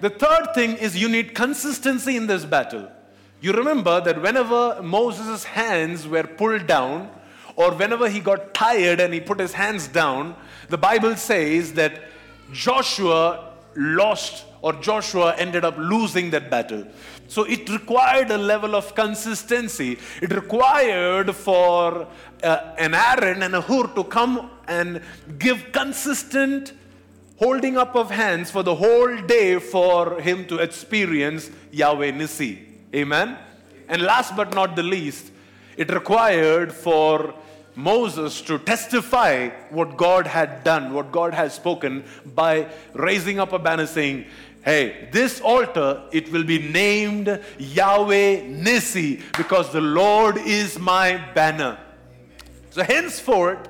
The third thing is you need consistency in this battle. You remember that whenever Moses' hands were pulled down, or whenever he got tired and he put his hands down, the Bible says that Joshua lost or Joshua ended up losing that battle. So it required a level of consistency. It required for uh, an Aaron and a Hur to come and give consistent holding up of hands for the whole day for him to experience Yahweh Nissi. Amen. And last but not the least, it required for Moses to testify what God had done, what God has spoken by raising up a banner saying, Hey, this altar, it will be named Yahweh Nissi because the Lord is my banner. So, henceforth,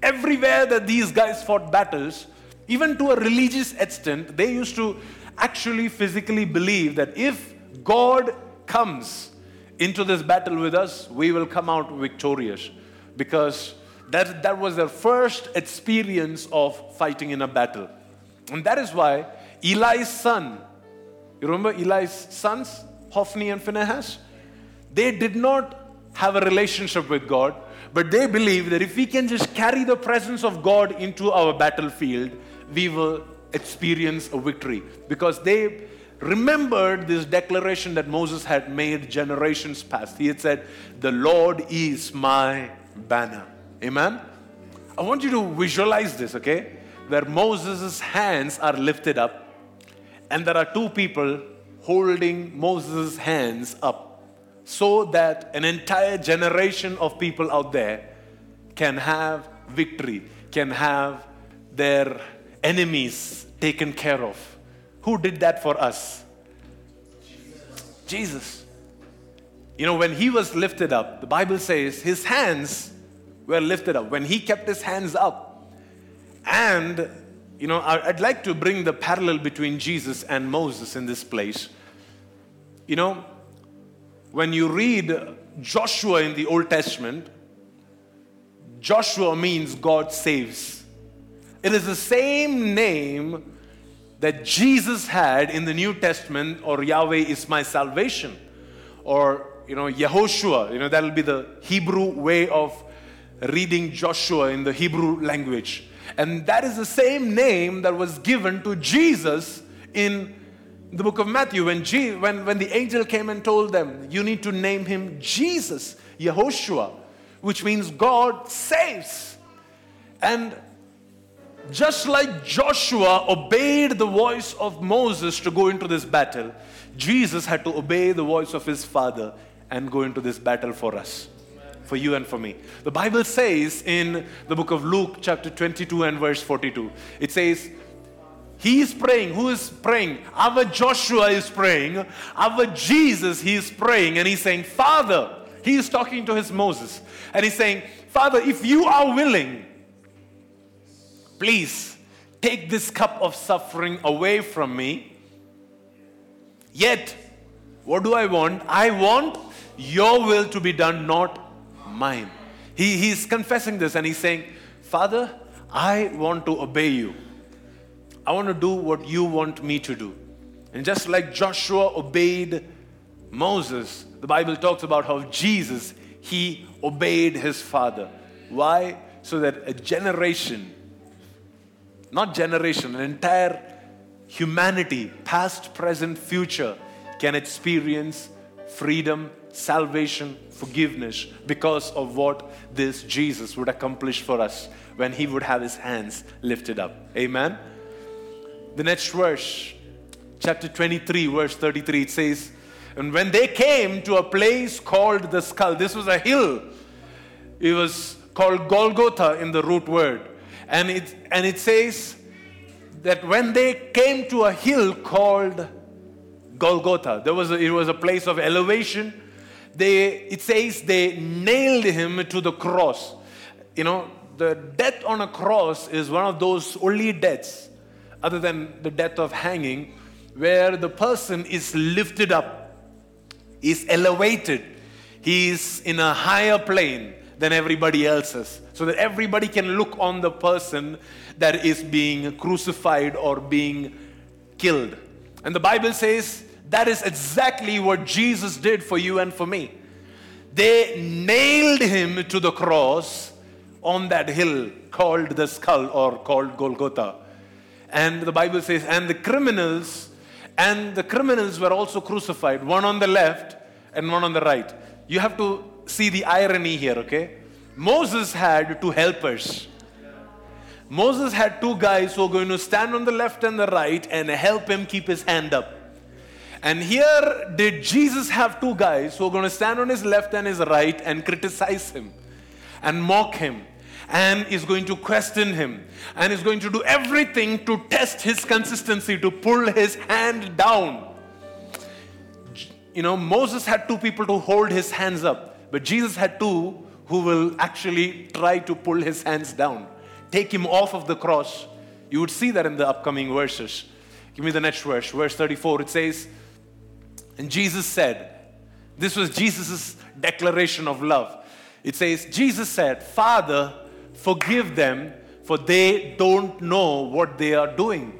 everywhere that these guys fought battles, even to a religious extent, they used to actually physically believe that if God comes into this battle with us, we will come out victorious because that, that was their first experience of fighting in a battle. And that is why Eli's son, you remember Eli's sons, Hophni and Phinehas? They did not have a relationship with God, but they believed that if we can just carry the presence of God into our battlefield, we will experience a victory. Because they remembered this declaration that Moses had made generations past. He had said, The Lord is my banner. Amen? I want you to visualize this, okay? Where Moses' hands are lifted up, and there are two people holding Moses' hands up so that an entire generation of people out there can have victory, can have their enemies taken care of. Who did that for us? Jesus. Jesus. You know, when he was lifted up, the Bible says his hands were lifted up. When he kept his hands up, and you know, I'd like to bring the parallel between Jesus and Moses in this place. You know, when you read Joshua in the Old Testament, Joshua means God saves. It is the same name that Jesus had in the New Testament, or Yahweh is my salvation, or you know, Yehoshua, you know, that'll be the Hebrew way of reading Joshua in the Hebrew language. And that is the same name that was given to Jesus in the book of Matthew, when, when, when the angel came and told them, you need to name him Jesus, Yehoshua, which means God saves. And just like Joshua obeyed the voice of Moses to go into this battle, Jesus had to obey the voice of his father and go into this battle for us, for you and for me. The Bible says in the book of Luke, chapter 22 and verse 42, it says, he is praying. Who is praying? Our Joshua is praying. Our Jesus, he is praying. And he's saying, Father, he is talking to his Moses. And he's saying, Father, if you are willing, please take this cup of suffering away from me. Yet, what do I want? I want your will to be done, not mine. He, he's confessing this and he's saying, Father, I want to obey you. I want to do what you want me to do. And just like Joshua obeyed Moses, the Bible talks about how Jesus, he obeyed his father. Why? So that a generation, not generation, an entire humanity, past, present, future, can experience freedom, salvation, forgiveness because of what this Jesus would accomplish for us when he would have his hands lifted up. Amen. The next verse, chapter 23, verse 33, it says, And when they came to a place called the skull, this was a hill. It was called Golgotha in the root word. And it, and it says that when they came to a hill called Golgotha, there was a, it was a place of elevation. They, it says they nailed him to the cross. You know, the death on a cross is one of those only deaths other than the death of hanging, where the person is lifted up, is elevated, he is in a higher plane than everybody else's, so that everybody can look on the person that is being crucified or being killed. And the Bible says that is exactly what Jesus did for you and for me. They nailed him to the cross on that hill called the skull or called Golgotha. And the Bible says, and the criminals, and the criminals were also crucified, one on the left and one on the right. You have to see the irony here, okay? Moses had two helpers. Moses had two guys who were going to stand on the left and the right and help him keep his hand up. And here did Jesus have two guys who are going to stand on his left and his right and criticize him and mock him and is going to question him and is going to do everything to test his consistency, to pull his hand down. You know, Moses had two people to hold his hands up, but Jesus had two who will actually try to pull his hands down, take him off of the cross. You would see that in the upcoming verses. Give me the next verse, verse 34. It says, And Jesus said, This was Jesus' declaration of love. It says, Jesus said, Father, Forgive them, for they don't know what they are doing.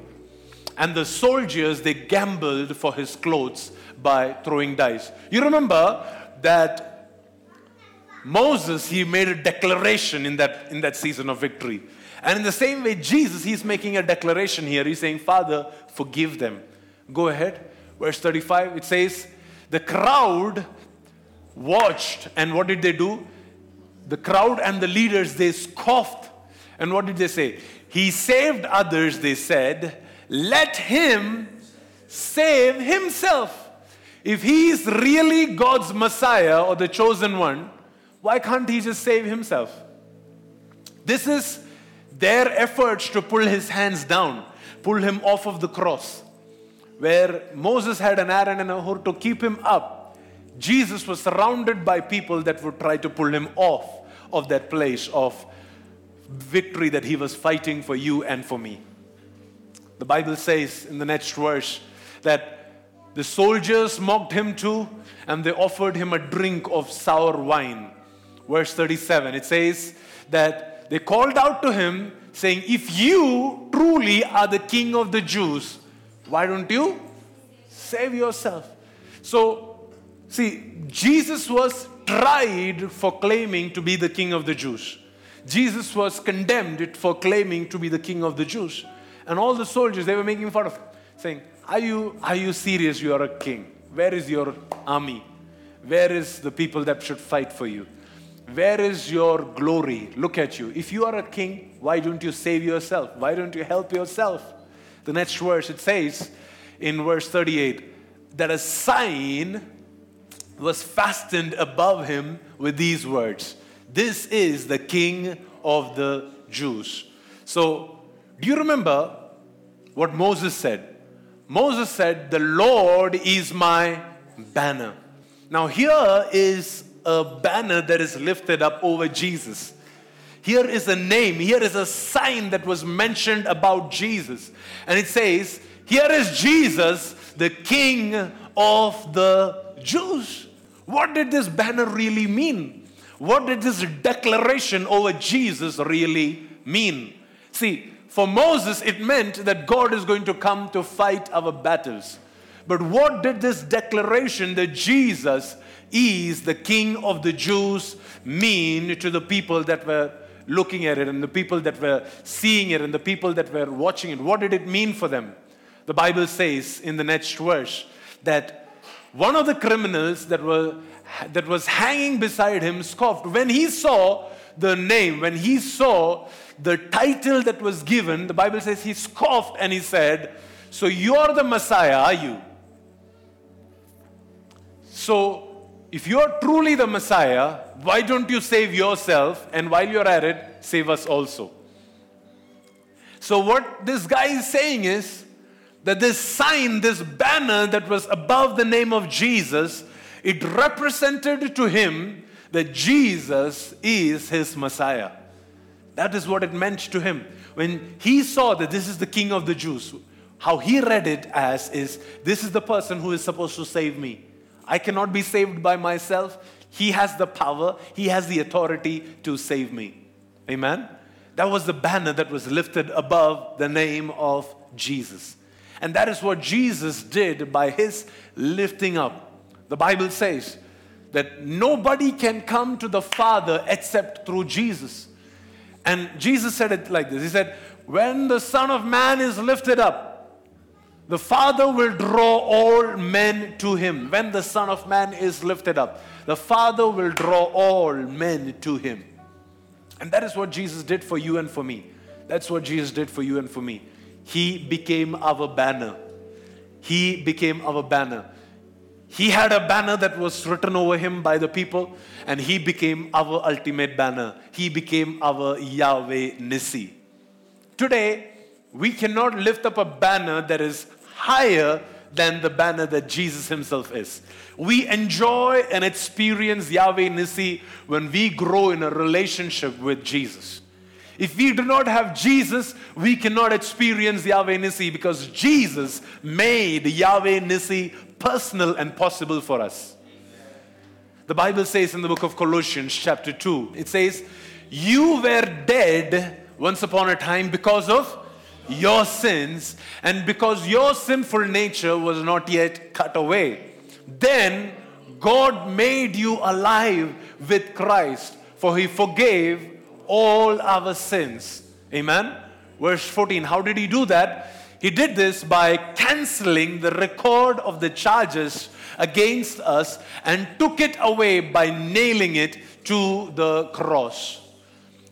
And the soldiers, they gambled for his clothes by throwing dice. You remember that Moses, he made a declaration in that, in that season of victory. And in the same way, Jesus, he's making a declaration here. He's saying, Father, forgive them. Go ahead. Verse 35, it says, The crowd watched, and what did they do? the crowd and the leaders, they scoffed. And what did they say? He saved others, they said. Let him save himself. If he is really God's Messiah or the chosen one, why can't he just save himself? This is their efforts to pull his hands down, pull him off of the cross. Where Moses had an Aaron and a Hur to keep him up, Jesus was surrounded by people that would try to pull him off of that place of victory that he was fighting for you and for me. The Bible says in the next verse that the soldiers mocked him too, and they offered him a drink of sour wine. Verse 37, it says that they called out to him, saying, If you truly are the king of the Jews, why don't you save yourself? So, see, Jesus was tried for claiming to be the king of the Jews. Jesus was condemned for claiming to be the king of the Jews. And all the soldiers, they were making fun of him, saying, Are you, are you serious? You are a king. Where is your army? Where is the people that should fight for you? Where is your glory? Look at you. If you are a king, why don't you save yourself? Why don't you help yourself? The next verse it says in verse 38 that a sign was fastened above him with these words This is the king of the Jews. So, do you remember what Moses said? Moses said, The Lord is my banner. Now, here is a banner that is lifted up over Jesus. Here is a name, here is a sign that was mentioned about Jesus. And it says, Here is Jesus, the King of the Jews. What did this banner really mean? What did this declaration over Jesus really mean? See, for Moses, it meant that God is going to come to fight our battles. But what did this declaration that Jesus is the King of the Jews mean to the people that were looking at it and the people that were seeing it and the people that were watching it? What did it mean for them? The Bible says in the next verse that one of the criminals that, were, that was hanging beside him scoffed. When he saw the name, when he saw the title that was given, the Bible says he scoffed and he said, So you're the Messiah, are you? So if you're truly the Messiah, why don't you save yourself? And while you're at it, save us also. So, what this guy is saying is that this sign, this banner that was above the name of Jesus, it represented to him that Jesus is his Messiah. That is what it meant to him. When he saw that this is the King of the Jews, how he read it as is this is the person who is supposed to save me. I cannot be saved by myself. He has the power, He has the authority to save me. Amen? That was the banner that was lifted above the name of Jesus. And that is what Jesus did by His lifting up. The Bible says that nobody can come to the Father except through Jesus. And Jesus said it like this He said, When the Son of Man is lifted up, the Father will draw all men to him. When the Son of Man is lifted up, the Father will draw all men to him. And that is what Jesus did for you and for me. That's what Jesus did for you and for me. He became our banner. He became our banner. He had a banner that was written over him by the people, and he became our ultimate banner. He became our Yahweh Nissi. Today, we cannot lift up a banner that is higher than the banner that Jesus Himself is. We enjoy and experience Yahweh Nissi when we grow in a relationship with Jesus. If we do not have Jesus, we cannot experience Yahweh Nissi because Jesus made Yahweh Nissi personal and possible for us. The Bible says in the book of Colossians, chapter 2, it says, You were dead once upon a time because of your sins, and because your sinful nature was not yet cut away, then God made you alive with Christ, for he forgave all our sins. Amen. Verse 14. How did he do that? He did this by canceling the record of the charges against us and took it away by nailing it to the cross.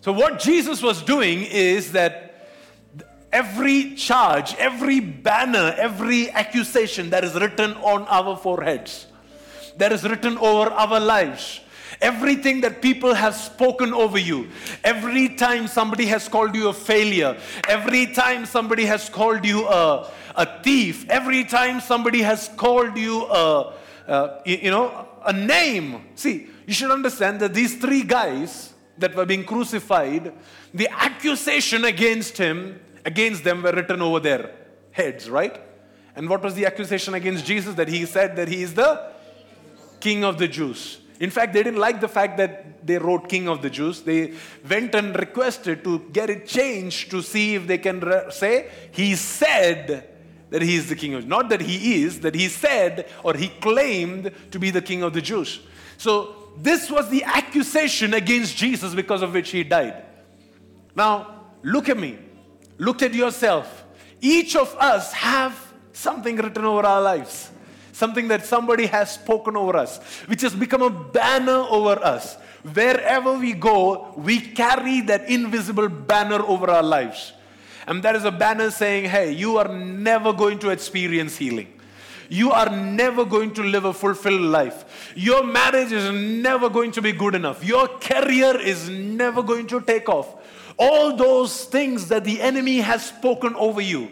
So, what Jesus was doing is that every charge, every banner, every accusation that is written on our foreheads, that is written over our lives, everything that people have spoken over you, every time somebody has called you a failure, every time somebody has called you a, a thief, every time somebody has called you a, a you know, a name. See, you should understand that these three guys that were being crucified, the accusation against him against them were written over their heads, right? And what was the accusation against Jesus? That he said that he is the king of the Jews. In fact, they didn't like the fact that they wrote king of the Jews. They went and requested to get it changed to see if they can re- say, he said that he is the king of Not that he is, that he said or he claimed to be the king of the Jews. So this was the accusation against Jesus because of which he died. Now, look at me. Look at yourself. Each of us have something written over our lives, something that somebody has spoken over us, which has become a banner over us. Wherever we go, we carry that invisible banner over our lives. And that is a banner saying, hey, you are never going to experience healing. You are never going to live a fulfilled life. Your marriage is never going to be good enough. Your career is never going to take off. All those things that the enemy has spoken over you,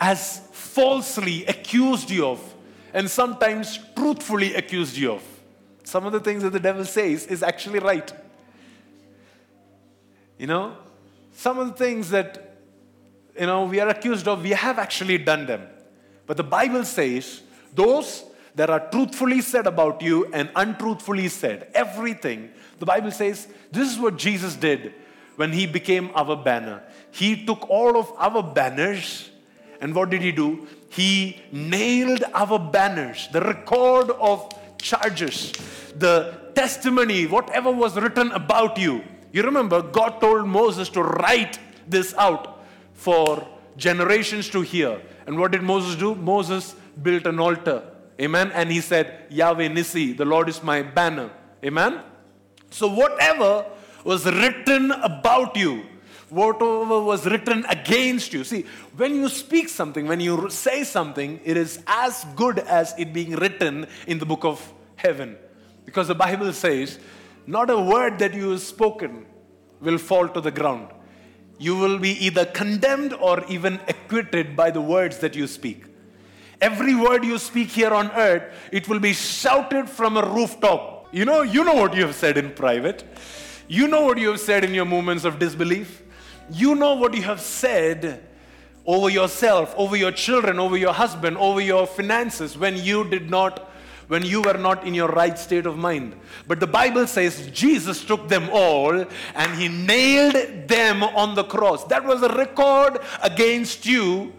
has falsely accused you of, and sometimes truthfully accused you of. Some of the things that the devil says is actually right. You know, some of the things that you know we are accused of, we have actually done them. But the Bible says those that are truthfully said about you and untruthfully said, everything, the Bible says this is what Jesus did when he became our banner. He took all of our banners and what did he do? He nailed our banners, the record of charges, the testimony, whatever was written about you. You remember, God told Moses to write this out for generations to hear. And what did Moses do? Moses built an altar. Amen. And he said, Yahweh Nissi, the Lord is my banner. Amen. So, whatever was written about you, whatever was written against you. See, when you speak something, when you say something, it is as good as it being written in the book of heaven. Because the Bible says, not a word that you have spoken will fall to the ground. You will be either condemned or even acquitted by the words that you speak. Every word you speak here on earth, it will be shouted from a rooftop. You know, you know what you have said in private. You know what you have said in your moments of disbelief. You know what you have said over yourself, over your children, over your husband, over your finances when you did not when you were not in your right state of mind. But the Bible says Jesus took them all and he nailed them on the cross. That was a record against you.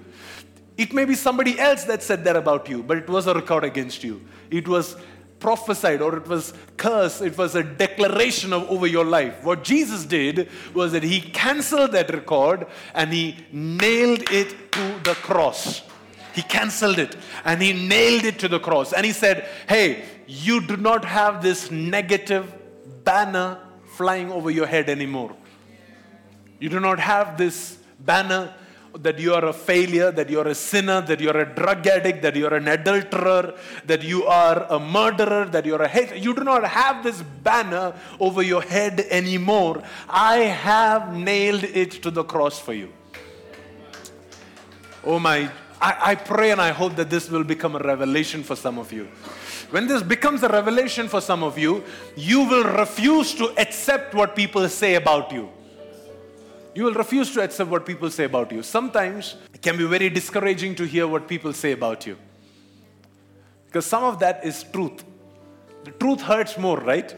It may be somebody else that said that about you, but it was a record against you. It was prophesied or it was cursed, it was a declaration of over your life. What Jesus did was that he canceled that record and he nailed it to the cross. He canceled it and he nailed it to the cross. And he said, Hey, you do not have this negative banner flying over your head anymore. You do not have this banner that you are a failure, that you are a sinner, that you are a drug addict, that you are an adulterer, that you are a murderer, that you are a hater. You do not have this banner over your head anymore. I have nailed it to the cross for you. Oh my, I, I pray and I hope that this will become a revelation for some of you. When this becomes a revelation for some of you, you will refuse to accept what people say about you. You will refuse to accept what people say about you. Sometimes it can be very discouraging to hear what people say about you. Because some of that is truth. The truth hurts more, right?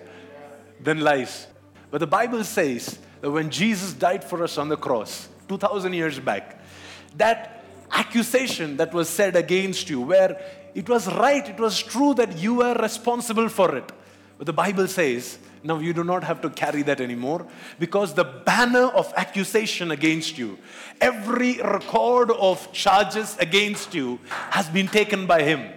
Than lies. But the Bible says that when Jesus died for us on the cross, 2,000 years back, that accusation that was said against you, where it was right, it was true that you were responsible for it. But the Bible says now you do not have to carry that anymore because the banner of accusation against you, every record of charges against you has been taken by Him,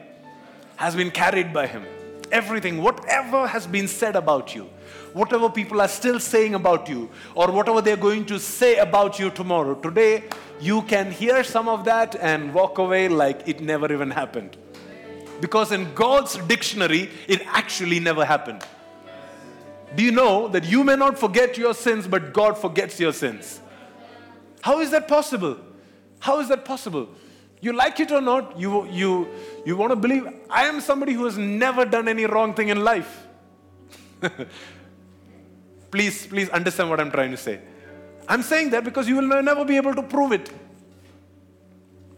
has been carried by Him. Everything, whatever has been said about you, whatever people are still saying about you, or whatever they're going to say about you tomorrow, today you can hear some of that and walk away like it never even happened. Because in God's dictionary, it actually never happened. Do you know that you may not forget your sins, but God forgets your sins? How is that possible? How is that possible? You like it or not, you, you, you want to believe. I am somebody who has never done any wrong thing in life. <laughs> please, please understand what I'm trying to say. I'm saying that because you will never be able to prove it.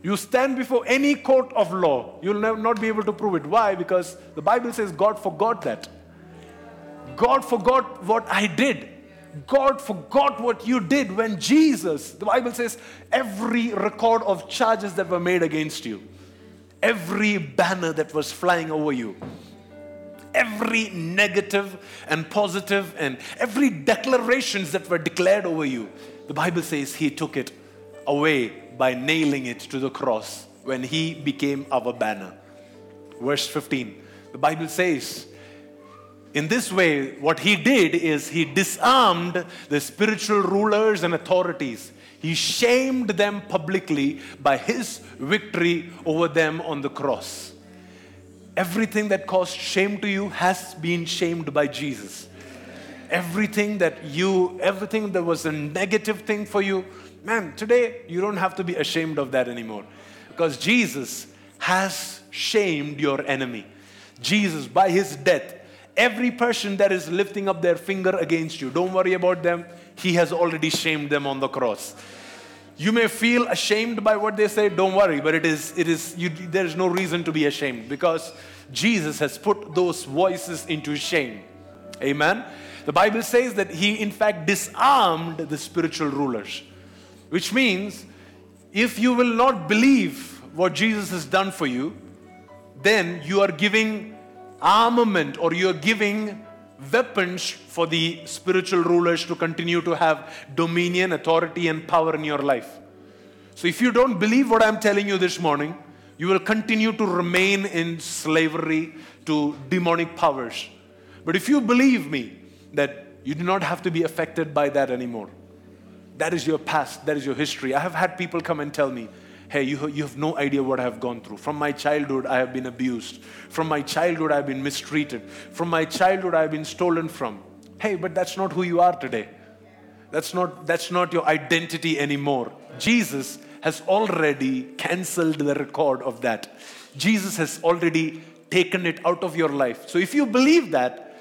You stand before any court of law, you will not be able to prove it. Why? Because the Bible says God forgot that. God forgot what I did. God forgot what you did when Jesus, the Bible says, every record of charges that were made against you, every banner that was flying over you, every negative and positive and every declarations that were declared over you, the Bible says he took it away by nailing it to the cross when he became our banner. Verse 15, the Bible says, in this way, what he did is he disarmed the spiritual rulers and authorities. He shamed them publicly by his victory over them on the cross. Everything that caused shame to you has been shamed by Jesus. Everything that you, everything that was a negative thing for you, man, today you don't have to be ashamed of that anymore. Because Jesus has shamed your enemy. Jesus, by his death, every person that is lifting up their finger against you, don't worry about them. He has already shamed them on the cross. You may feel ashamed by what they say, don't worry, but it is, it is, you, there's no reason to be ashamed because Jesus has put those voices into shame. Amen. The Bible says that he, in fact, disarmed the spiritual rulers, which means if you will not believe what Jesus has done for you, then you are giving armament or you're giving weapons for the spiritual rulers to continue to have dominion, authority, and power in your life. So, if you don't believe what I'm telling you this morning, you will continue to remain in slavery to demonic powers. But if you believe me that you do not have to be affected by that anymore, that is your past, that is your history. I have had people come and tell me, hey, you, you have no idea what I have gone through. From my childhood, I have been abused. From my childhood, I have been mistreated. From my childhood, I have been stolen from. Hey, but that's not who you are today. That's not, that's not your identity anymore. Jesus has already canceled the record of that. Jesus has already taken it out of your life. So if you believe that,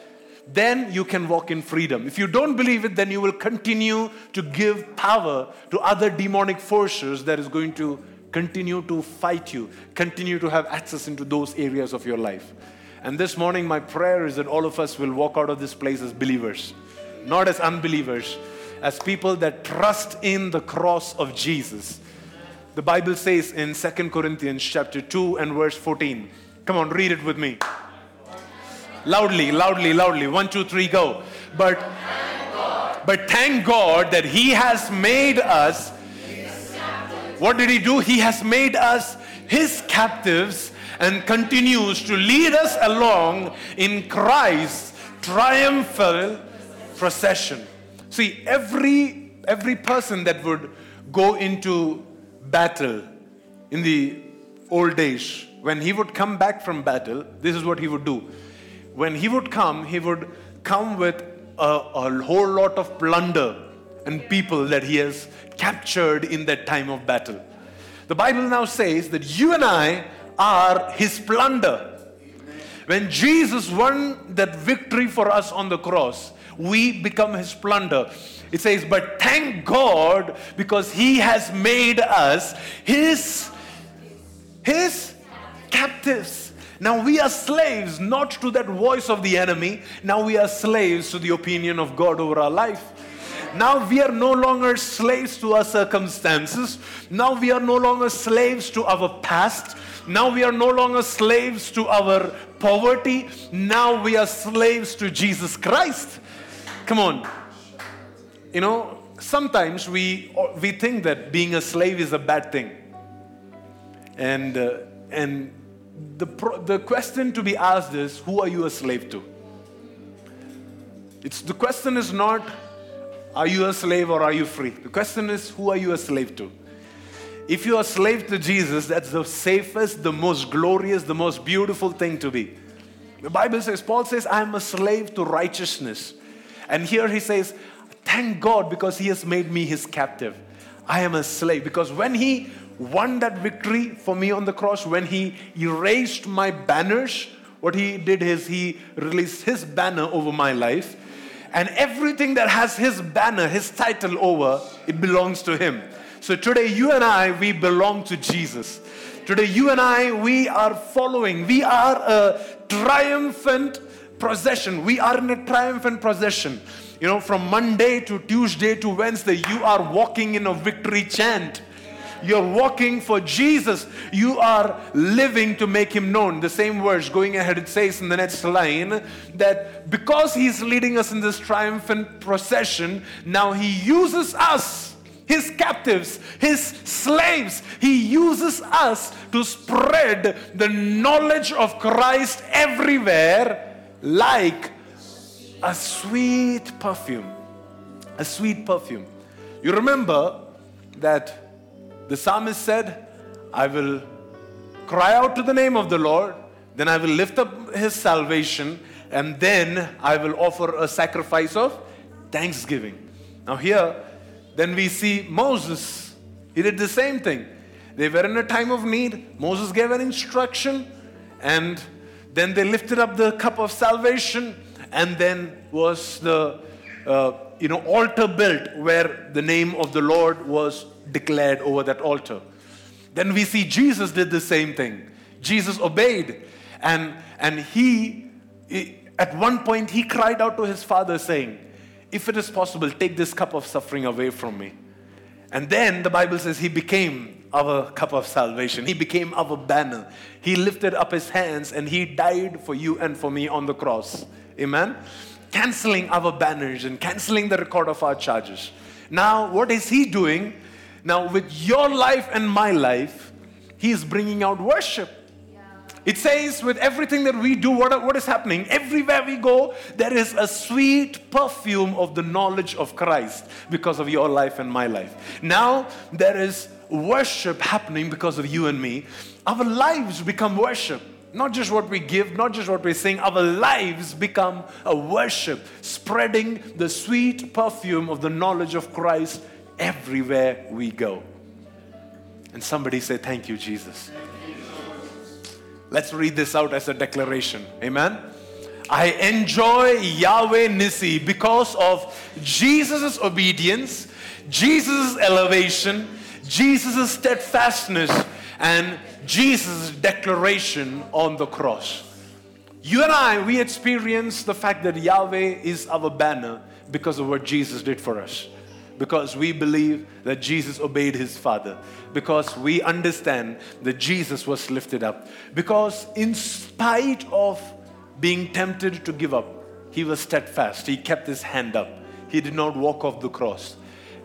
then you can walk in freedom. If you don't believe it, then you will continue to give power to other demonic forces that is going to continue to fight you, continue to have access into those areas of your life. And this morning, my prayer is that all of us will walk out of this place as believers, not as unbelievers, as people that trust in the cross of Jesus. The Bible says in 2 Corinthians chapter 2 and verse 14. Come on, read it with me. Loudly, loudly, loudly. One, two, three, go. But but thank God that He has made us what did he do? He has made us his captives and continues to lead us along in Christ's triumphal procession. See, every every person that would go into battle in the old days, when he would come back from battle, this is what he would do. When he would come, he would come with a, a whole lot of plunder and people that he has captured in that time of battle. The Bible now says that you and I are his plunder. When Jesus won that victory for us on the cross, we become his plunder. It says, But thank God because he has made us his, his captives. Now we are slaves not to that voice of the enemy. Now we are slaves to the opinion of God over our life. Now we are no longer slaves to our circumstances. Now we are no longer slaves to our past. Now we are no longer slaves to our poverty. Now we are slaves to Jesus Christ. Come on. You know, sometimes we, we think that being a slave is a bad thing. And, uh, and the, the question to be asked is who are you a slave to? It's, the question is not are you a slave or are you free? The question is, who are you a slave to? If you are a slave to Jesus, that's the safest, the most glorious, the most beautiful thing to be. The Bible says, Paul says, I am a slave to righteousness. And here he says, Thank God because he has made me his captive. I am a slave because when he won that victory for me on the cross, when he erased my banners, what he did is he released his banner over my life and everything that has his banner, his title over, it belongs to him. So today, you and I, we belong to Jesus. Today, you and I, we are following. We are a triumphant procession. We are in a triumphant procession. You know, from Monday to Tuesday to Wednesday, you are walking in a victory chant. You're walking for Jesus. You are living to make him known. The same words going ahead, it says in the next line that because he's leading us in this triumphant procession, now he uses us, his captives, his slaves. He uses us to spread the knowledge of Christ everywhere like a sweet perfume. A sweet perfume. You remember that the psalmist said, I will cry out to the name of the Lord, then I will lift up his salvation, and then I will offer a sacrifice of thanksgiving. Now, here, then we see Moses. He did the same thing. They were in a time of need. Moses gave an instruction, and then they lifted up the cup of salvation, and then was the uh, you know altar built where the name of the Lord was declared over that altar. Then we see Jesus did the same thing. Jesus obeyed, and and he, at one point he cried out to his father saying, "If it is possible, take this cup of suffering away from me." And then the Bible says he became our cup of salvation. He became our banner. He lifted up his hands and he died for you and for me on the cross. Amen. Canceling our banners and canceling the record of our charges. Now, what is he doing? Now, with your life and my life, he is bringing out worship. It says, with everything that we do, what, what is happening? Everywhere we go, there is a sweet perfume of the knowledge of Christ because of your life and my life. Now, there is worship happening because of you and me. Our lives become worship. Not just what we give, not just what we sing, our lives become a worship, spreading the sweet perfume of the knowledge of Christ everywhere we go. And somebody say, Thank you, Jesus. Let's read this out as a declaration. Amen. I enjoy Yahweh Nissi because of Jesus' obedience, Jesus' elevation, Jesus' steadfastness, and Jesus' declaration on the cross. You and I, we experience the fact that Yahweh is our banner because of what Jesus did for us. Because we believe that Jesus obeyed his Father. Because we understand that Jesus was lifted up. Because, in spite of being tempted to give up, he was steadfast. He kept his hand up. He did not walk off the cross.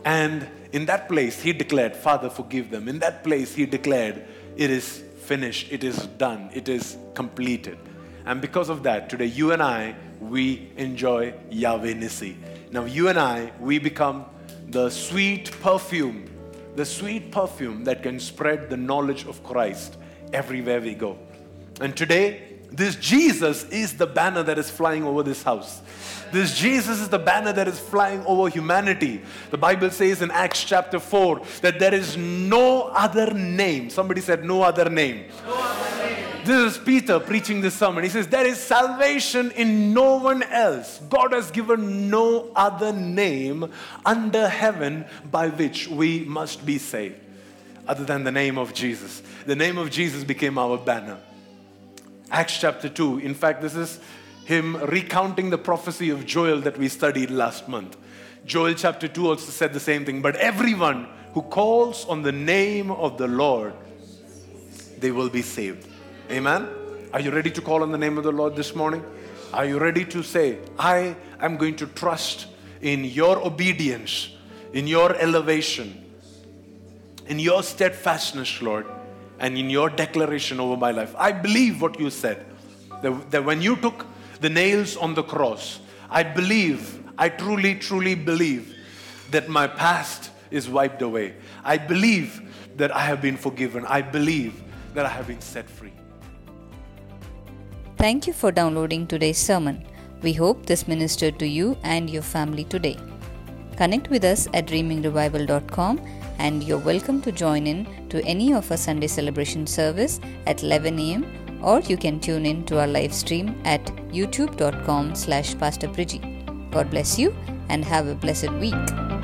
And in that place, he declared, Father, forgive them. In that place, he declared, It is finished, it is done, it is completed. And because of that, today, you and I, we enjoy Yahweh Nissi. Now, you and I, we become the sweet perfume, the sweet perfume that can spread the knowledge of Christ everywhere we go. And today, this Jesus is the banner that is flying over this house. This Jesus is the banner that is flying over humanity. The Bible says in Acts chapter 4 that there is no other name. Somebody said, No other name. No other name. This is Peter preaching this sermon. He says, There is salvation in no one else. God has given no other name under heaven by which we must be saved, other than the name of Jesus. The name of Jesus became our banner. Acts chapter 2. In fact, this is him recounting the prophecy of Joel that we studied last month. Joel chapter 2 also said the same thing. But everyone who calls on the name of the Lord, they will be saved. Amen. Are you ready to call on the name of the Lord this morning? Are you ready to say, I am going to trust in your obedience, in your elevation, in your steadfastness, Lord, and in your declaration over my life? I believe what you said. That, that when you took the nails on the cross, I believe, I truly, truly believe that my past is wiped away. I believe that I have been forgiven. I believe that I have been set free. Thank you for downloading today's sermon. We hope this ministered to you and your family today. Connect with us at dreamingrevival.com and you're welcome to join in to any of our Sunday celebration service at 11 a.m. or you can tune in to our live stream at youtube.com slash pastor God bless you and have a blessed week.